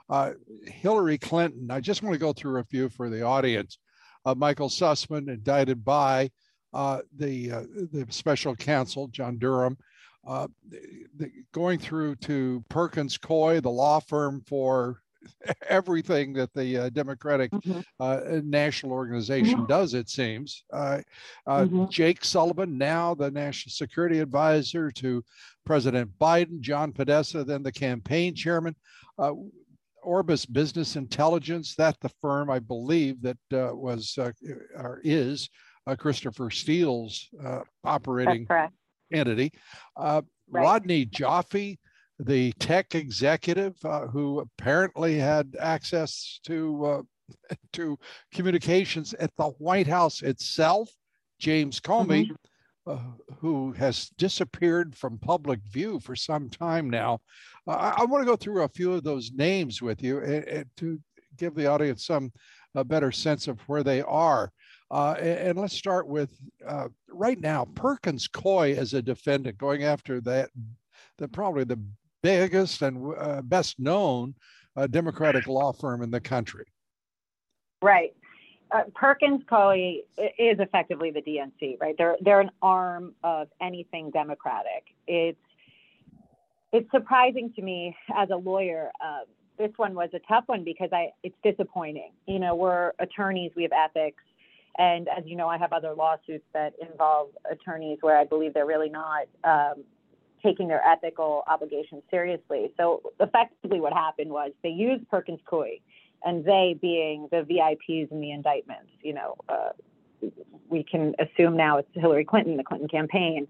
Uh, Hillary Clinton. I just want to go through a few for the audience. Uh, Michael Sussmann, indicted by uh, the the special counsel John Durham. The, the, going through to Perkins Coie, the law firm for everything that the uh, Democratic mm-hmm. uh, National Organization mm-hmm. does, it seems. Uh, uh, mm-hmm. Jake Sullivan, now the National Security Advisor to President Biden, John Podesta, then the campaign chairman. Uh, Orbis Business Intelligence, that the firm I believe that uh, was or is Christopher Steele's operating entity. Right. Rodney Joffe, the tech executive uh, who apparently had access to uh, to communications at the White House itself, James Comey, mm-hmm. uh, who has disappeared from public view for some time now. I, I want to go through a few of those names with you and, and to give the audience some a better sense of where they are. Uh, and, let's start with uh, right now Perkins Coie as a defendant going after that the probably the biggest and uh, best known uh, Democratic law firm in the country. Right. Uh, Perkins Coie is effectively the DNC, right? They're they're an arm of anything Democratic. It's it's surprising to me as a lawyer. Uh, this one was a tough one because I it's disappointing. You know, we're attorneys, we have ethics, and as you know, I have other lawsuits that involve attorneys where I believe they're really not um, taking their ethical obligations seriously. So effectively, what happened was they used Perkins Coie, and they being the VIPs in the indictments. You know, uh, we can assume now it's Hillary Clinton, the Clinton campaign,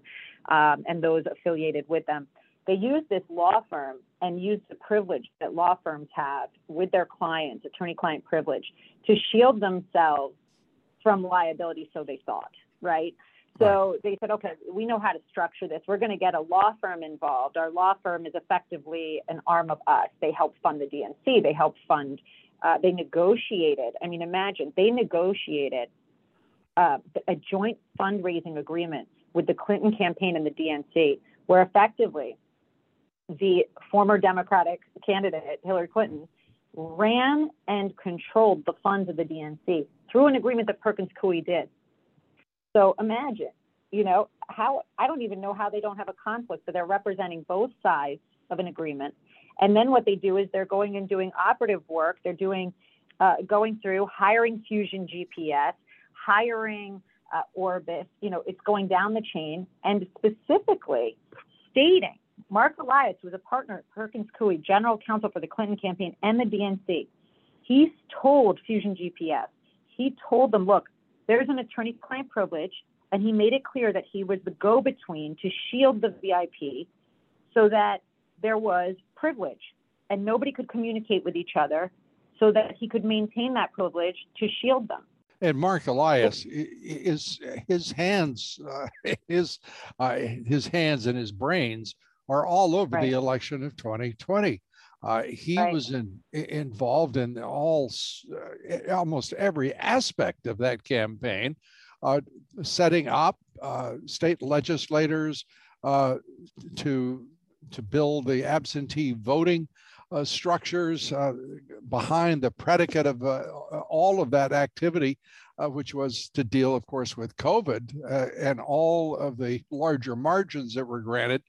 um, and those affiliated with them. They used this law firm and used the privilege that law firms have with their clients, attorney-client privilege, to shield themselves from liability. So they thought, right? So right. they said, okay, we know how to structure this. We're going to get a law firm involved. Our law firm is effectively an arm of us. They help fund the DNC. They help fund. Uh, they negotiated. I mean, imagine they negotiated uh, a joint fundraising agreement with the Clinton campaign and the DNC, where effectively the former Democratic candidate Hillary Clinton ran and controlled the funds of the DNC through an agreement that Perkins Coie did. So imagine, you know, how I don't even know how they don't have a conflict, but they're representing both sides of an agreement. And then what they do is they're going and doing operative work. They're doing, uh, going through hiring Fusion GPS, hiring uh, Orbis. You know, it's going down the chain and specifically stating Mark Elias, was a partner at Perkins Coie, general counsel for the Clinton campaign and the DNC, he told Fusion GPS, he told them, look, there's an attorney client privilege, and he made it clear that he was the go between to shield the VIP so that there was privilege and nobody could communicate with each other so that he could maintain that privilege to shield them. And Mark Elias is his hands, uh, his uh, his hands and his brains are all over right. the election of 2020. Uh, he right. was in, involved in all uh, almost every aspect of that campaign, uh, setting up uh, state legislators uh, to to build the absentee voting uh, structures behind the predicate of all of that activity, which was to deal, of course, with COVID and all of the larger margins that were granted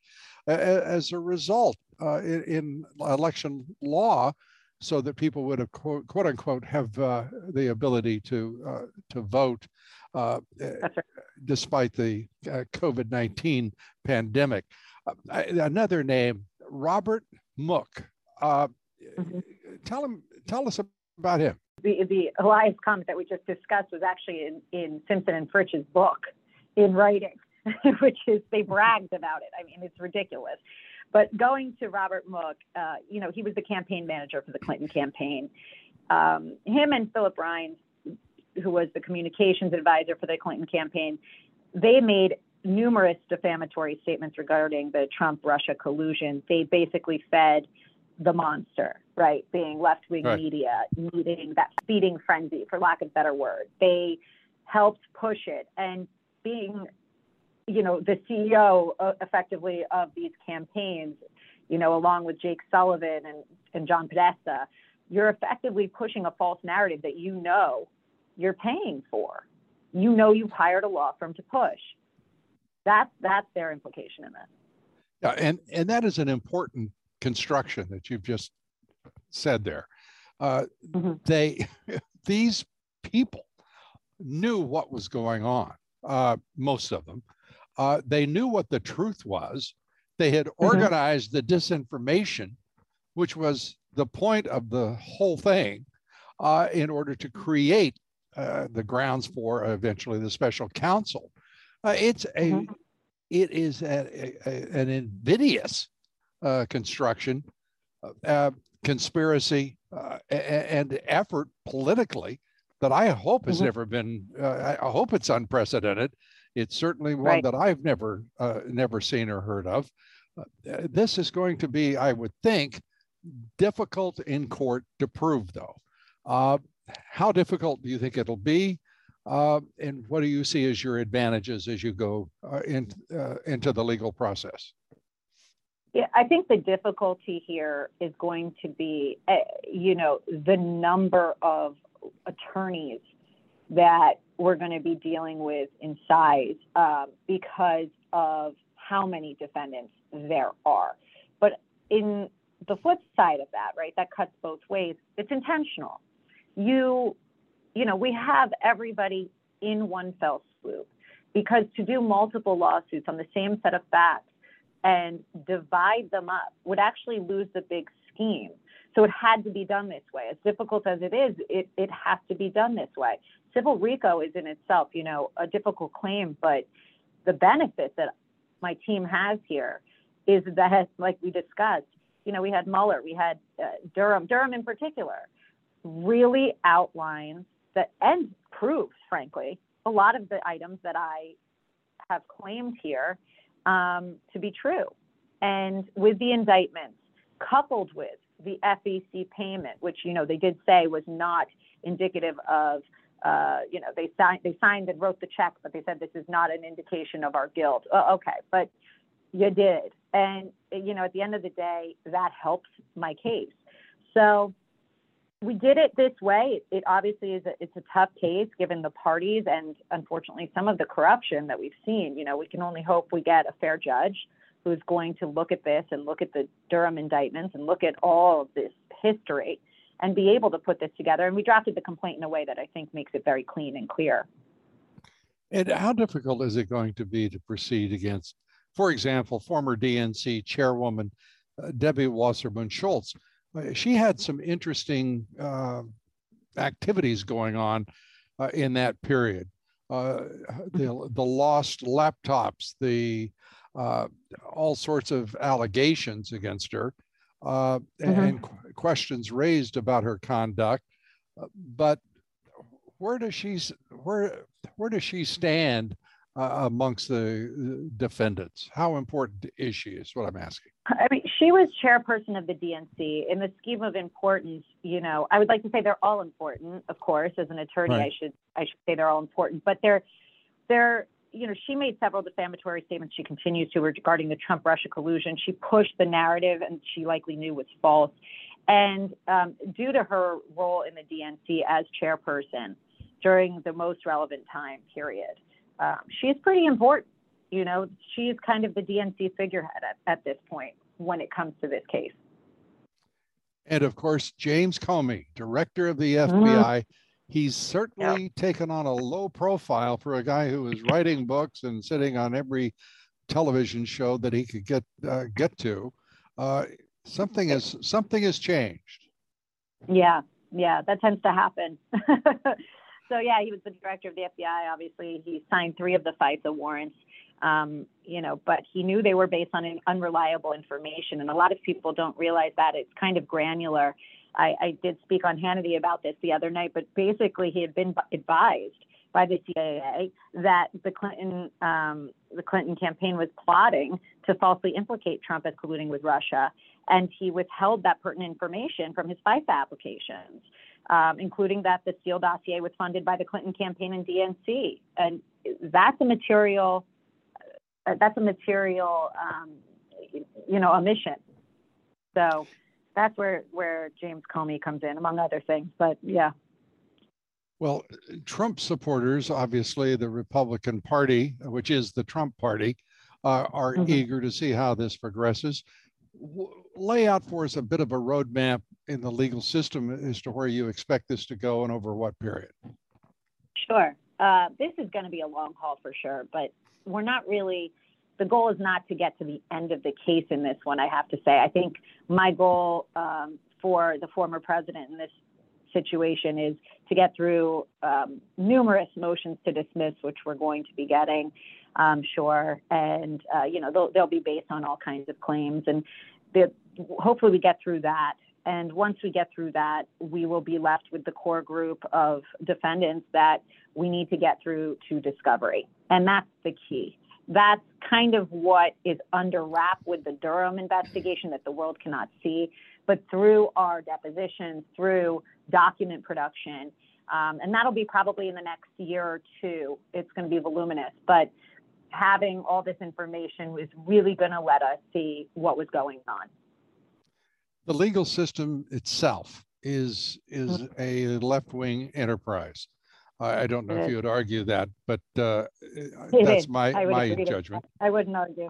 as a result uh, in, in, election law so that people would have quote, quote unquote have uh, the ability to uh, to vote uh, despite the uh, COVID-19 pandemic. Uh, another name, Robert Mook. Mm-hmm. Tell him, tell us about him. The, the Elias comment that we just discussed was actually in, in Simpson and Fritsch's book in writing. which is they bragged about it. I mean, it's ridiculous. But going to Robert Mook, uh, you know, he was the campaign manager for the Clinton campaign. Um, him and Philip Reines, who was the communications advisor for the Clinton campaign, they made numerous defamatory statements regarding the Trump Russia collusion. They basically fed the monster, right? Being left wing right. media, needing that feeding frenzy, for lack of better word. They helped push it. And being you know, the CEO uh, effectively of these campaigns, you know, along with Jake Sullivan and, and John Podesta, you're effectively pushing a false narrative that you know you're paying for. You know you've hired a law firm to push. That's that's their implication in this. Yeah, and and that is an important construction that you've just said there. Uh, mm-hmm. They these people knew what was going on. Uh, most of them, uh, they knew what the truth was. They had mm-hmm. organized mm-hmm. the disinformation, which was the point of the whole thing, uh, in order to create uh, the grounds for eventually the special counsel. Uh, it's a, mm-hmm. it is a, a, an invidious uh, construction, uh, conspiracy, and effort politically that I hope has mm-hmm. never been. I hope it's unprecedented it's certainly one right. that I've never uh, never seen or heard of. Uh, this is going to be, I would think, difficult in court to prove, though. Uh, how difficult do you think it'll be? Uh, and what do you see as your advantages as you go uh, in, uh, into the legal process? Yeah, I think the difficulty here is going to be, you know, the number of attorneys that we're going to be dealing with in size um, because of how many defendants there are. But in the flip side of that, right, that cuts both ways. It's intentional. You, you know, we have everybody in one fell swoop because to do multiple lawsuits on the same set of facts and divide them up would actually lose the big scheme. So it had to be done this way. As difficult as it is, it, it has to be done this way. Civil RICO is in itself, you know, a difficult claim, but the benefit that my team has here is that, like we discussed, you know, we had Mueller, we had uh, Durham, Durham in particular, really outlines that and proves, frankly, a lot of the items that I have claimed here um, to be true. And with the indictments, coupled with the FEC payment, which you know they did say was not indicative of, uh, you know, they signed they signed and wrote the check, but they said this is not an indication of our guilt. Uh, okay, but you did, and you know, at the end of the day, that helps my case. So we did it this way. It, obviously is a, it's a tough case given the parties and unfortunately some of the corruption that we've seen. You know, we can only hope we get a fair judge who's going to look at this and look at the Durham indictments and look at all of this history and be able to put this together. And we drafted the complaint in a way that I think makes it very clean and clear. And how difficult is it going to be to proceed against, for example, former DNC chairwoman uh, Debbie Wasserman Schultz? Uh, she had some interesting uh, activities going on uh, in that period. Uh, the, the lost laptops, the uh, all sorts of allegations against her, uh, mm-hmm. and qu- questions raised about her conduct. but where does she where where does she stand uh, amongst the defendants? How important is she? Is what I'm asking. I mean, she was chairperson of the DNC. In the scheme of importance, you know, I would like to say they're all important. Of course, as an attorney, right. I should I should say they're all important. But they're they're you know, she made several defamatory statements. She continues to regarding the Trump-Russia collusion. She pushed the narrative, and she likely knew was false. And um, due to her role in the DNC as chairperson during the most relevant time period, um, she's pretty important. You know, she's kind of the DNC figurehead at, at this point when it comes to this case. And of course, James Comey, director of the FBI. Mm-hmm. He's certainly yep. taken on a low profile for a guy who is writing books and sitting on every television show that he could get uh, get to. Uh, something has something has changed. Yeah, yeah, that tends to happen. so yeah, he was the director of the FBI. Obviously, he signed three of the FISA warrants. Um, you know, but he knew they were based on unreliable information, and a lot of people don't realize that it's kind of granular. I, I did speak on Hannity about this the other night, but basically he had been advised by the CIA that the Clinton um, the Clinton campaign was plotting to falsely implicate Trump as colluding with Russia, and he withheld that pertinent information from his FISA applications um, including that the Steele dossier was funded by the Clinton campaign and DNC. And that's a material, uh, that's a material, um, you know, omission. So that's where where James Comey comes in, among other things. But yeah. Well, Trump supporters, obviously, the Republican Party, which is the Trump Party, uh, are mm-hmm. eager to see how this progresses. W- lay out for us a bit of a roadmap in the legal system as to where you expect this to go and over what period? Sure. Uh, this is going to be a long haul for sure, but we're not really. The goal is not to get to the end of the case in this one. I have to say, I think my goal um, for the former president in this situation is to get through um, numerous motions to dismiss, which we're going to be getting, um, sure, and uh, you know they'll, they'll be based on all kinds of claims, and the, hopefully we get through that and once we get through that, we will be left with the core group of defendants that we need to get through to discovery. And that's the key. That's kind of what is under wrap with the Durham investigation that the world cannot see. But through our depositions, through document production, um, and that'll be probably in the next year or two, it's going to be voluminous. But having all this information is really going to let us see what was going on the legal system itself is is mm-hmm. a left wing enterprise. I, I, don't know if you would argue that, but uh, that's my my judgment. I wouldn't argue.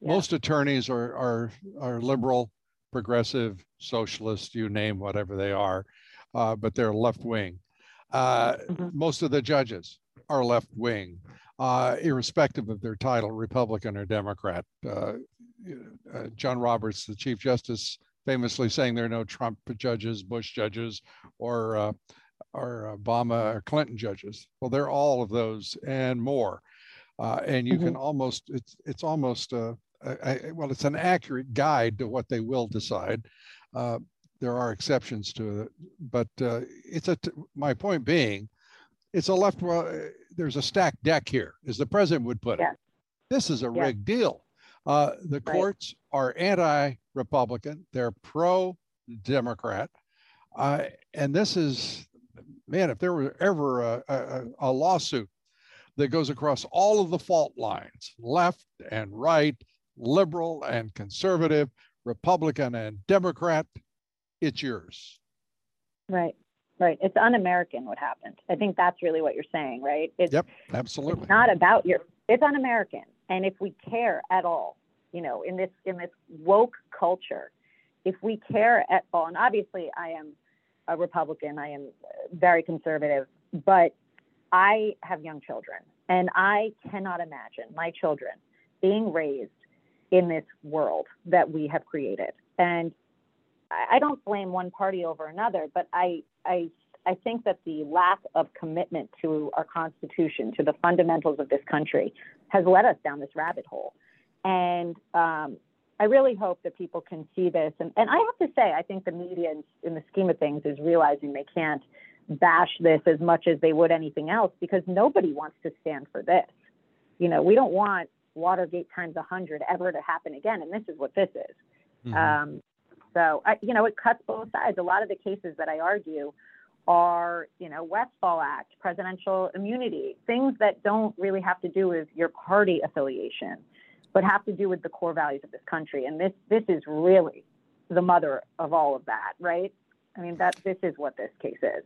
Yeah. Most attorneys are are are liberal, progressive, socialist, you name whatever they are, uh, but they're left wing. Uh, mm-hmm. Most of the judges are left wing, uh, irrespective of their title, Republican or Democrat. Uh, uh, John Roberts, the Chief Justice, famously saying there are no Trump judges, Bush judges, or uh, or Obama or Clinton judges. Well, they're all of those and more. Uh, and you mm-hmm. can almost it's it's almost uh, a, well, it's an accurate guide to what they will decide. Uh, there are exceptions to it, but uh, it's a. T- my point being, it's a left. Well, there's a stacked deck here, as the president would put it. This is a yeah. rigged deal. Uh, the courts right. are anti-Republican. They're pro-Democrat, uh, and this is, man, if there were ever a, a, a lawsuit that goes across all of the fault lines, left and right, liberal and conservative, Republican and Democrat, it's yours. Right. Right. It's un-American what happened. I think that's really what you're saying, right? It's, yep, absolutely. It's not about your it's un-American. And if we care at all, you know, in this in this woke culture, if we care at all, and obviously I am a Republican, I am very conservative, but I have young children, and I cannot imagine my children being raised in this world that we have created. And I don't blame one party over another, but I I I think that the lack of commitment to our Constitution, to the fundamentals of this country, has led us down this rabbit hole. And um, I really hope that people can see this. And, and I have to say, I think the media, in, in the scheme of things, is realizing they can't bash this as much as they would anything else because nobody wants to stand for this. You know, we don't want Watergate times 100 ever to happen again. And this is what this is. Mm-hmm. Um, so, I, you know, it cuts both sides. A lot of the cases that I argue are, you know, Westfall Act, presidential immunity, things that don't really have to do with your party affiliation, but have to do with the core values of this country. And this this is really the mother of all of that, right? I mean, that this is what this case is.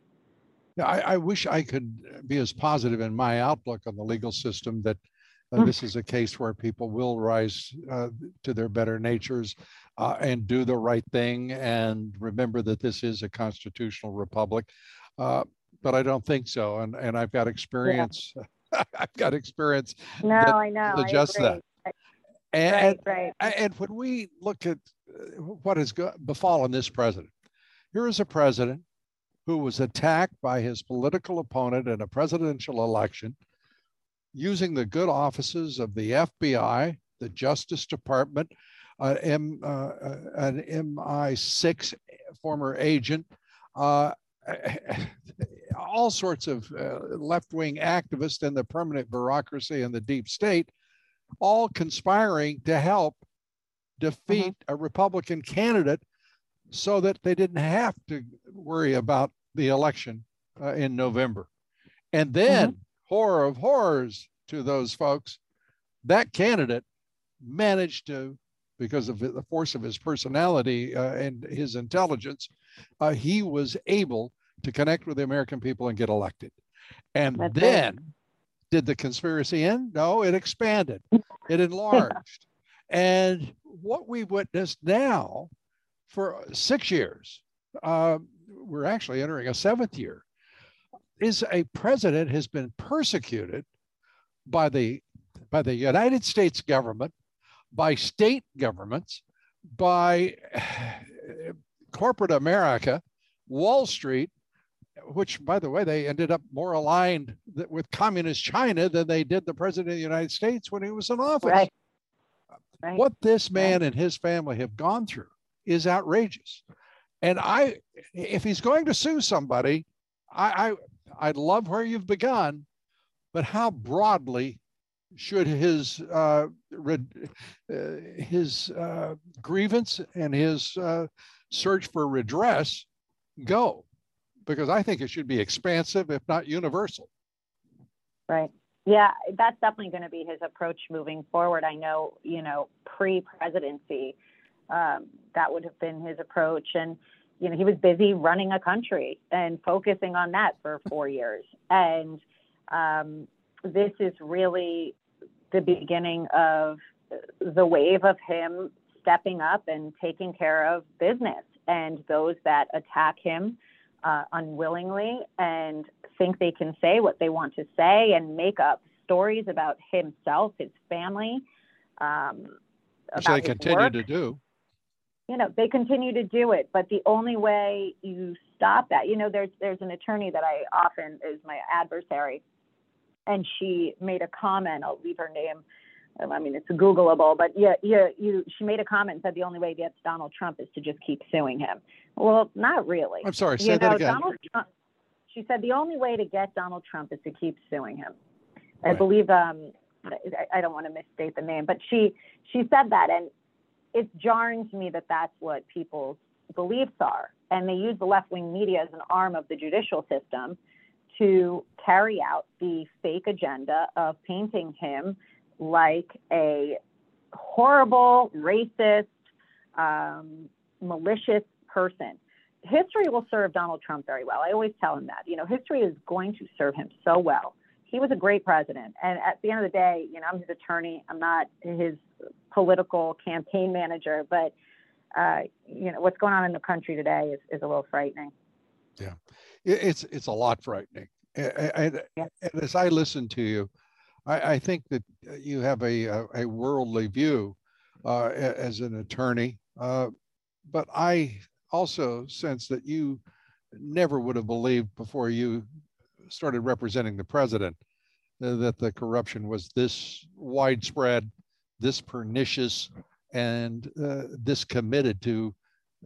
Yeah, I, I wish I could be as positive in my outlook on the legal system that uh, this is a case where people will rise uh, to their better natures uh, and do the right thing and remember that this is a constitutional republic. Uh, but I don't think so. And, and I've got experience. Yeah. I've got experience. No, I know. Just that. And, right, right. and when we look at uh, what has befallen this president, here is a president who was attacked by his political opponent in a presidential election using the good offices of the FBI, the Justice Department, uh, M, uh, an MI6 former agent, uh, all sorts of uh, left wing activists and the permanent bureaucracy and the deep state, all conspiring to help defeat mm-hmm. a Republican candidate so that they didn't have to worry about the election uh, in November. And then, mm-hmm. horror of horrors to those folks, that candidate managed to because of the force of his personality uh, and his intelligence, uh, he was able to connect with the American people and get elected. And That's then, it. Did the conspiracy end? No, it expanded, it enlarged. and what we witnessed now for six years, uh, we're actually entering a seventh year, is a president has been persecuted by the by the United States government by state governments, by corporate America, Wall Street, which, by the way, they ended up more aligned with communist China than they did the president of the United States when he was in office. Right. Right. What this man right. and his family have gone through is outrageous. And I, if he's going to sue somebody, I, I, I love where you've begun, but how broadly should his uh, uh, his uh, grievance and his uh, search for redress go? Because I think it should be expansive, if not universal. Right. Yeah, that's definitely going to be his approach moving forward. I know, you know, pre-presidency, um, that would have been his approach, and you know, he was busy running a country and focusing on that for four years, and um, this is really the beginning of the wave of him stepping up and taking care of business and those that attack him uh, unwillingly and think they can say what they want to say and make up stories about himself, his family. Um, about they continue work. to do. You know, they continue to do it, but the only way you stop that, you know, there's there's an attorney that I often is my adversary, and she made a comment. I'll leave her name. I mean, it's Googleable, but yeah, yeah, you. She made a comment and said the only way to get Donald Trump is to just keep suing him. Well, not really. I'm sorry, say you that know, again. Donald Trump, she said the only way to get Donald Trump is to keep suing him. I believe um, I, I don't want to misstate the name, but she she said that, and it's jarring to me that that's what people's beliefs are, and they use the left wing media as an arm of the judicial system to carry out the fake agenda of painting him like a horrible, racist, um, malicious person. History will serve Donald Trump very well. I always tell him that. You know, history is going to serve him so well. He was a great president. And at the end of the day, you know, I'm his attorney. I'm not his political campaign manager, but, uh, you know, what's going on in the country today is, is a little frightening. Yeah, It's it's a lot frightening. And, Yeah. and as I listen to you, I, I think that you have a a, a worldly view uh, as an attorney, uh, but I also sense that you never would have believed before you started representing the president uh, that the corruption was this widespread, this pernicious, and uh, this committed to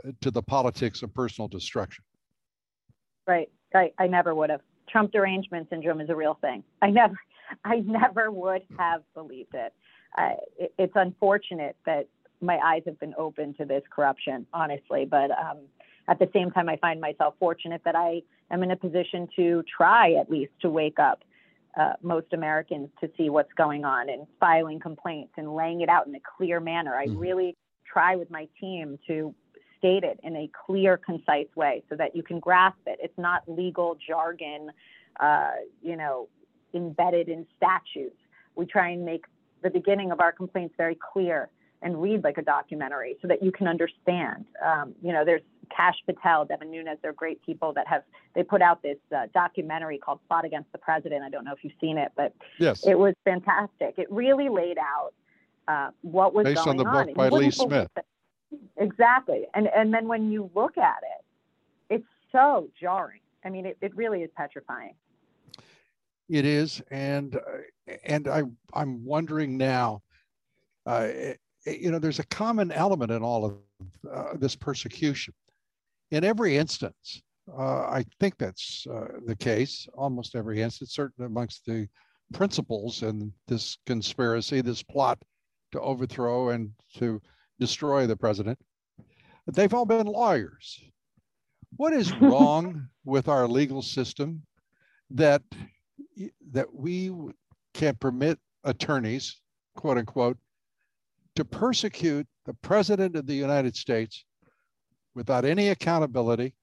uh, to the politics of personal destruction. Right. I, I never would have. Trump derangement syndrome is a real thing. I never, I never would have believed it. Uh, it it's unfortunate that my eyes have been open to this corruption, honestly. But um, at the same time, I find myself fortunate that I am in a position to try at least to wake up uh, most Americans to see what's going on and filing complaints and laying it out in a clear manner. I Mhm. really try with my team to state it in a clear, concise way so that you can grasp it. It's not legal jargon, uh, you know, embedded in statutes. We try and make the beginning of our complaints very clear and read like a documentary so that you can understand. Um, you know, there's Kash Patel, Devin Nunes, they're great people that have, they put out this uh, documentary called Plot Against the President. I don't know if you've seen it, but Yes. it was fantastic. It really laid out uh, what was Based on going the book by Lee Smith. it. Exactly. And and then when you look at it, it's so jarring. I mean, it, it really is petrifying. It is, and and I I'm wondering now, uh, eh, you know, there's a common element in all of uh, this persecution. In every instance, uh, I think that's uh, the case. Almost every instance, certainly amongst the principals in this conspiracy, this plot to overthrow and to destroy the president, they've all been lawyers. What is wrong with our legal system that that we can permit attorneys, quote unquote, to persecute the president of the United States without any accountability,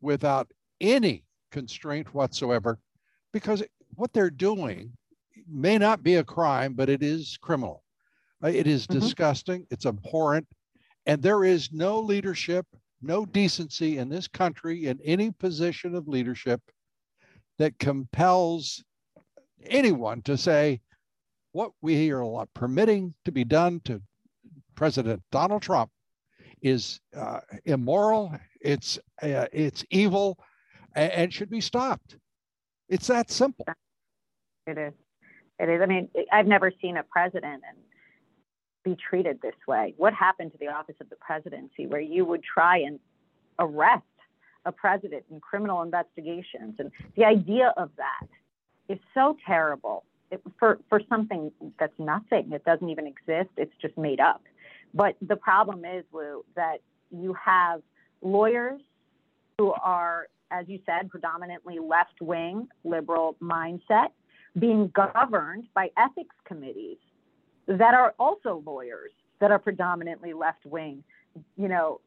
without any constraint whatsoever, because what they're doing may not be a crime, but it is criminal. Uh, It is Mhm. disgusting. It's abhorrent. And there is no leadership, no decency in this country in any position of leadership that compels anyone to say what we are permitting to be done to President Donald Trump is uh, immoral. It's uh, it's evil, and, and should be stopped. It's that simple. It is. It is. I mean, I've never seen a president and be treated this way. What happened to the office of the presidency where you would try and arrest a president in criminal investigations? And the idea of that is so terrible it, for, for something that's nothing. It doesn't even exist. It's just made up. But the problem is, Lou, that you have lawyers who are, as you said, predominantly left wing, liberal mindset being governed by ethics committees that are also lawyers that are predominantly left wing, you know,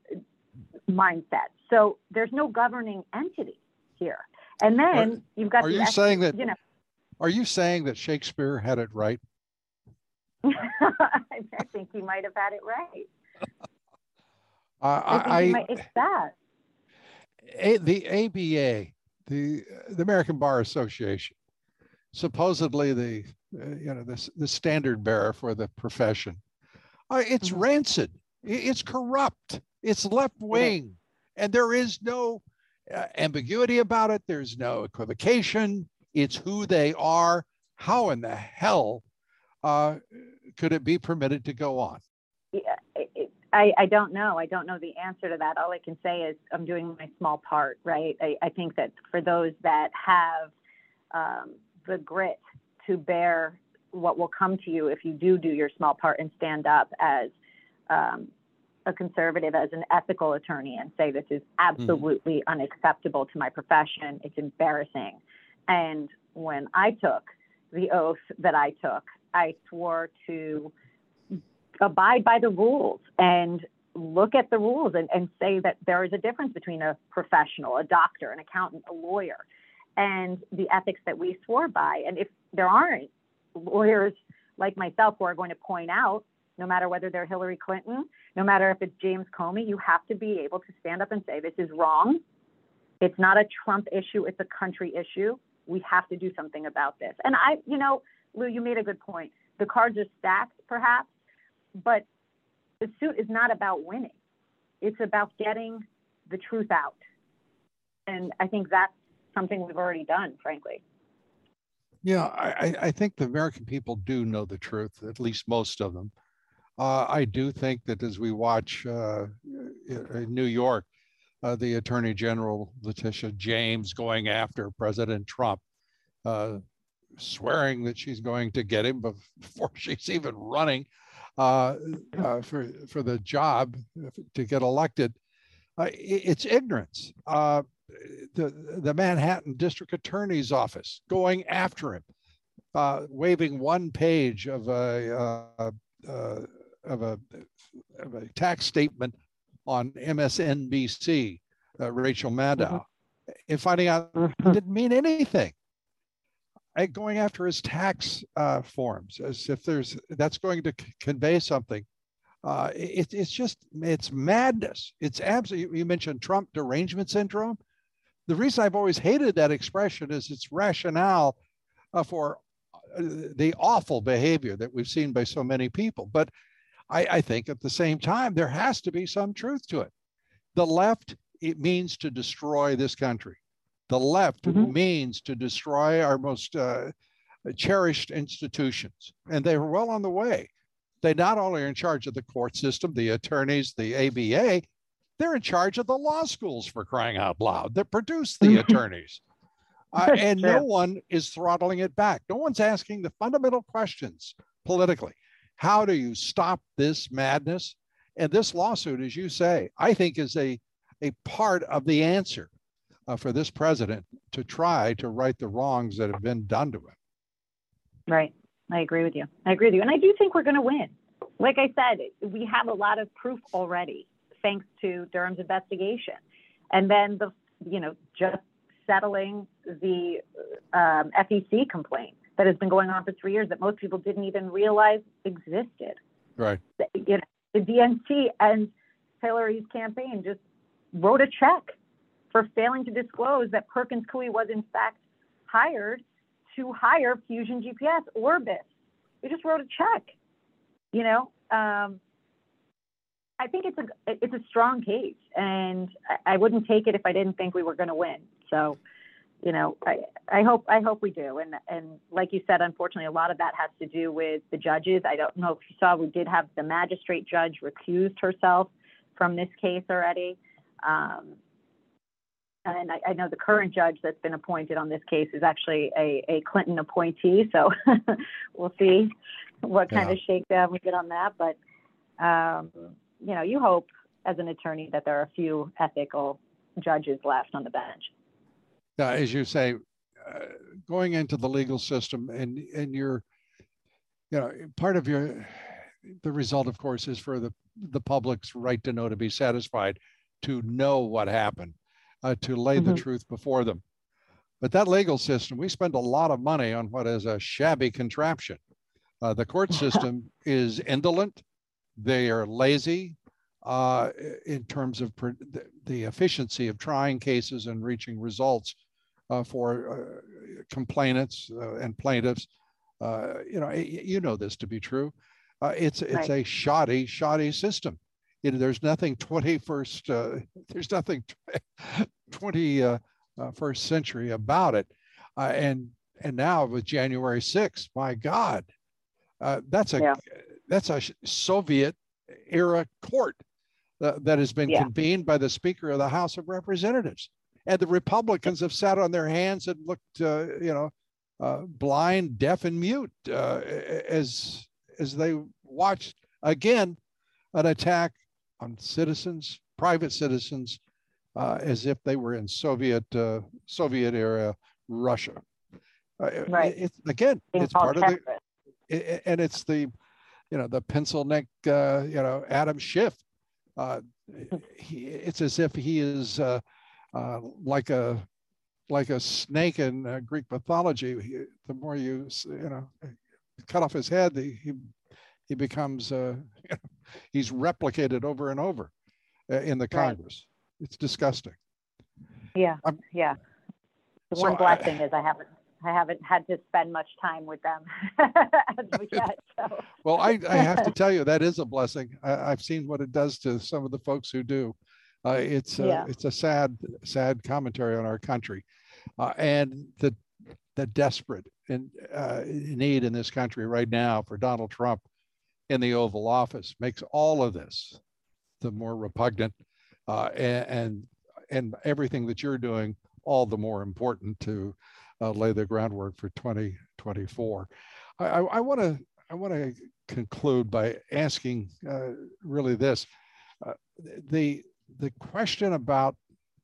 mindset. So there's no governing entity here. And then you've got Are the you ethics- saying that? you know Are you saying that Shakespeare had it right? I think he might have had it right. Uh, I I, might, it's that. A, the ABA, the the American Bar Association, supposedly the uh, you know the, the standard bearer for the profession, Uh, it's mm-hmm. rancid. It's corrupt. It's left wing, and there is no uh, ambiguity about it. There's no equivocation. It's who they are. How in the hell uh, could it be permitted to go on? Yeah, it, I, I don't know. I don't know the answer to that. All I can say is I'm doing my small part, right? I, I think that for those that have um, the grit to bear what will come to you if you do do your small part and stand up as um, a conservative, as an ethical attorney, and say this is mm-hmm. absolutely mm-hmm. unacceptable to my profession. It's embarrassing. And when I took the oath that I took, I swore to abide by the rules and look at the rules and, and say that there is a difference between a professional, a doctor, an accountant, a lawyer, and the ethics that we swore by. And if there aren't lawyers like myself who are going to point out, no matter whether they're Hillary Clinton, no matter if it's James Comey, you have to be able to stand up and say, this is wrong. It's not a Trump issue, it's a country issue. We have to do something about this. And I, you know, Lou, you made a good point. The cards are stacked, perhaps, but the suit is not about winning. It's about getting the truth out. And I think that's something we've already done, frankly. Yeah, I, I think the American people do know the truth, at least most of them. Uh, I do think that as we watch uh, in New York, uh, the Attorney General Letitia James going after President Trump, uh, swearing that she's going to get him before she's even running uh, uh, for for the job to get elected. It's ignorance. The the Manhattan District Attorney's Office going after him, waving one page of a uh, of a of a tax statement on MSNBC, Rachel Maddow, mm-hmm. and finding out mm-hmm. it didn't mean anything going after his tax uh, forms as if there's that's going to c- convey something. Uh, it, it's just it's madness. It's absolutely. You mentioned Trump derangement syndrome. The reason I've always hated that expression is its rationale uh, for uh, the awful behavior that we've seen by so many people. But I, I think at the same time there has to be some truth to it. The left it means to destroy this country. The left mm-hmm. means to destroy our most uh, cherished institutions. And they are well on the way. They not only are in charge of the court system, the attorneys, the ABA, they're in charge of the law schools for crying out loud that produce the attorneys. Uh, and no one is throttling it back. No one's asking the fundamental questions politically. How do you stop this madness? And this lawsuit, as you say, I think is a, a part of the answer uh, for this president to try to right the wrongs that have been done to him. Right. I agree with you. I agree with you. And I do think we're going to win. Like I said, we have a lot of proof already, thanks to Durham's investigation. And then the, you know, just settling the um, FEC complaint that has been going on for three years that most people didn't even realize existed. Right. The, you know, the DNC and Hillary's campaign just wrote a check for failing to disclose that Perkins Coie was in fact hired to hire Fusion GPS Orbis. They just wrote a check. You know, um, I think it's a it's a strong case, and I, I wouldn't take it if I didn't think we were going to win. So, you know, I, I hope I hope we do. And and like you said, unfortunately, a lot of that has to do with the judges. I don't know if you saw, we did have the magistrate judge recused herself from this case already. Um, and I, I, know the current judge that's been appointed on this case is actually a, a Clinton appointee. So we'll see what kind yeah. of shakedown we get on that. But um, you know, you hope as an attorney that there are a few ethical judges left on the bench. Yeah, as you say, uh, going into the legal system and and your, you know, part of your, the result, of course, is for the the public's right to know to be satisfied, to know what happened uh, to lay mm-hmm. the truth before them. But that legal system, we spend a lot of money on what is a shabby contraption. Uh, the court system is indolent, they are lazy uh, in terms of pr- the efficiency of trying cases and reaching results uh, for uh, complainants uh, and plaintiffs. Uh, you know, you know this to be true. Uh, it's it's right. a shoddy, shoddy system. You know, there's nothing 21st, uh, there's nothing 21st uh, uh, century about it. Uh, and and now with January 6th, my God, that's a yeah. that's a Soviet era court that has been yeah. convened by the Speaker of the House of Representatives. And the Republicans have sat on their hands and looked, uh, you know, uh, blind, deaf, and mute uh, as as they watched again an attack on citizens, private citizens, uh, as if they were in Soviet uh, Soviet era Russia. Uh, right. It's again, Being it's part of the, it, and it's the, you know, the pencil neck, uh, you know, Adam Schiff. Uh, he, it's as if he is uh, like a like a snake in uh, Greek mythology. He, the more you you know cut off his head, the, he he becomes uh, he's replicated over and over uh, in the Congress. Right. It's disgusting. Yeah, I'm, yeah. The so one blessing I, is I haven't I haven't had to spend much time with them yet. So. well, I, I have to tell you that is a blessing. I, have seen what it does to some of the folks who do. Uh, it's uh, yeah. it's a sad sad commentary on our country, uh, and the the desperate in, uh, need in this country right now for Donald Trump in the Oval Office makes all of this the more repugnant, uh, and, and, and everything that you're doing all the more important to uh, lay the groundwork for 2024. I want to I want to conclude by asking uh, really this: uh, the the question about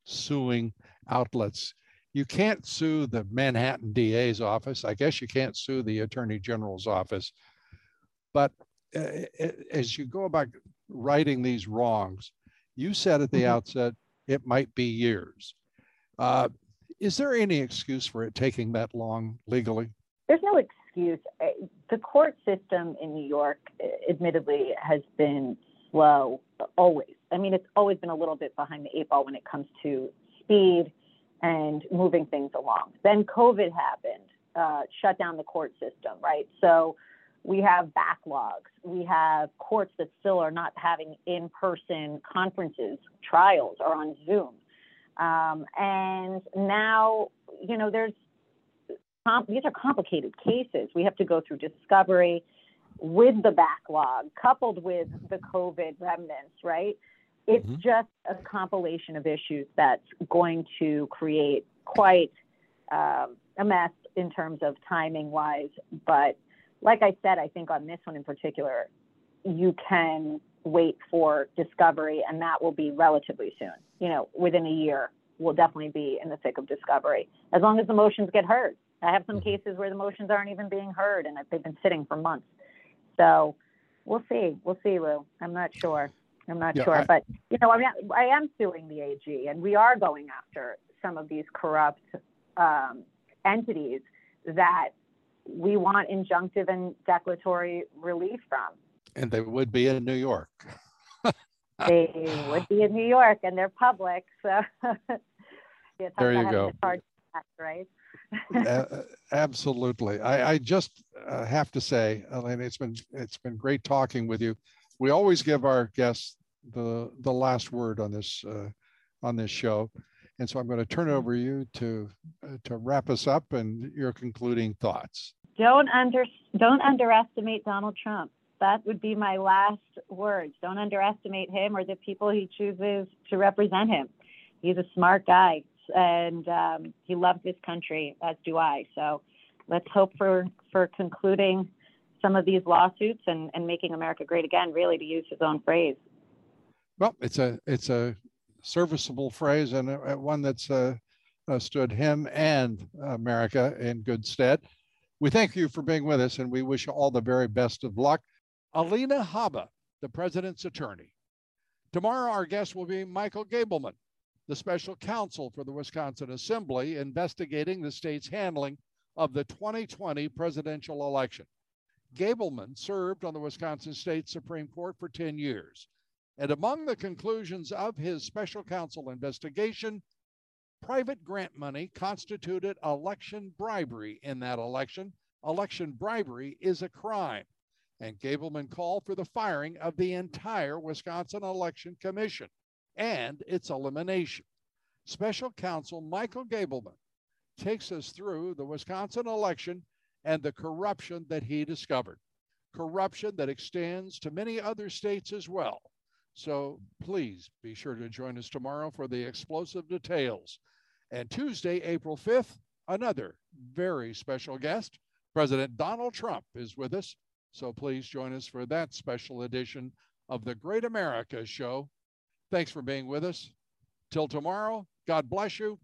suing outlets. You can't sue the Manhattan DA's office. I guess you can't sue the Attorney General's office. But uh, as you go about righting these wrongs, you said at the mm-hmm. outset it might be years. Uh, is there any excuse for it taking that long legally? There's no excuse. Uh, the court system in New York, uh, admittedly, has been slow always. I mean, it's always been a little bit behind the eight ball when it comes to speed and moving things along. Then COVID happened, uh, shut down the court system, right? So we have backlogs. We have courts that still are not having in person conferences, trials are on Zoom. Um, and now, you know, there's these are complicated cases. We have to go through discovery with the backlog, coupled with the COVID remnants, right? It's mm-hmm. just a compilation of issues that's going to create quite um, a mess in terms of timing wise. But like I said, I think on this one in particular, you can wait for discovery, and that will be relatively soon. You know, within a year, we'll definitely be in the thick of discovery as long as the motions get heard. I have some mm-hmm. cases where the motions aren't even being heard, and they've been sitting for months. So we'll see. We'll see, Lou. I'm not sure. I'm not yeah, sure, I, but you know, I mean, I am suing the AG, and we are going after some of these corrupt um, entities that we want injunctive and declaratory relief from. And they would be in New York. they would be in New York, and they're public, so there you go. right? uh, absolutely. I, I just uh, have to say, Elena, it's been it's been great talking with you. We always give our guests the the last word on this uh, on this show, and so I'm going to turn it over you to uh, to wrap us up and your concluding thoughts. Don't under don't underestimate Donald Trump. That would be my last words. Don't underestimate him or the people he chooses to represent him. He's a smart guy and um, he loves this country, as do I. So let's hope for for concluding some of these lawsuits and, and making America great again. Really, to use his own phrase. Well, it's a it's a serviceable phrase and a, one that's uh, uh, stood him and America in good stead. We thank you for being with us, and we wish you all the very best of luck. Alina Habba, the president's attorney. Tomorrow, our guest will be Michael Gableman, the special counsel for the Wisconsin Assembly investigating the state's handling of the 2020 presidential election. Gableman served on the Wisconsin State Supreme Court for 10 years. And among the conclusions of his special counsel investigation, private grant money constituted election bribery in that election. Election bribery is a crime. And Gableman called for the firing of the entire Wisconsin Election Commission and its elimination. Special counsel Michael Gableman takes us through the Wisconsin election and the corruption that he discovered. Corruption that extends to many other states as well. So please be sure to join us tomorrow for the explosive details. And Tuesday, April 5th, another very special guest, President Donald Trump, is with us. So please join us for that special edition of the Great America Show. Thanks for being with us. Till tomorrow, God bless you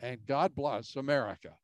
and God bless America.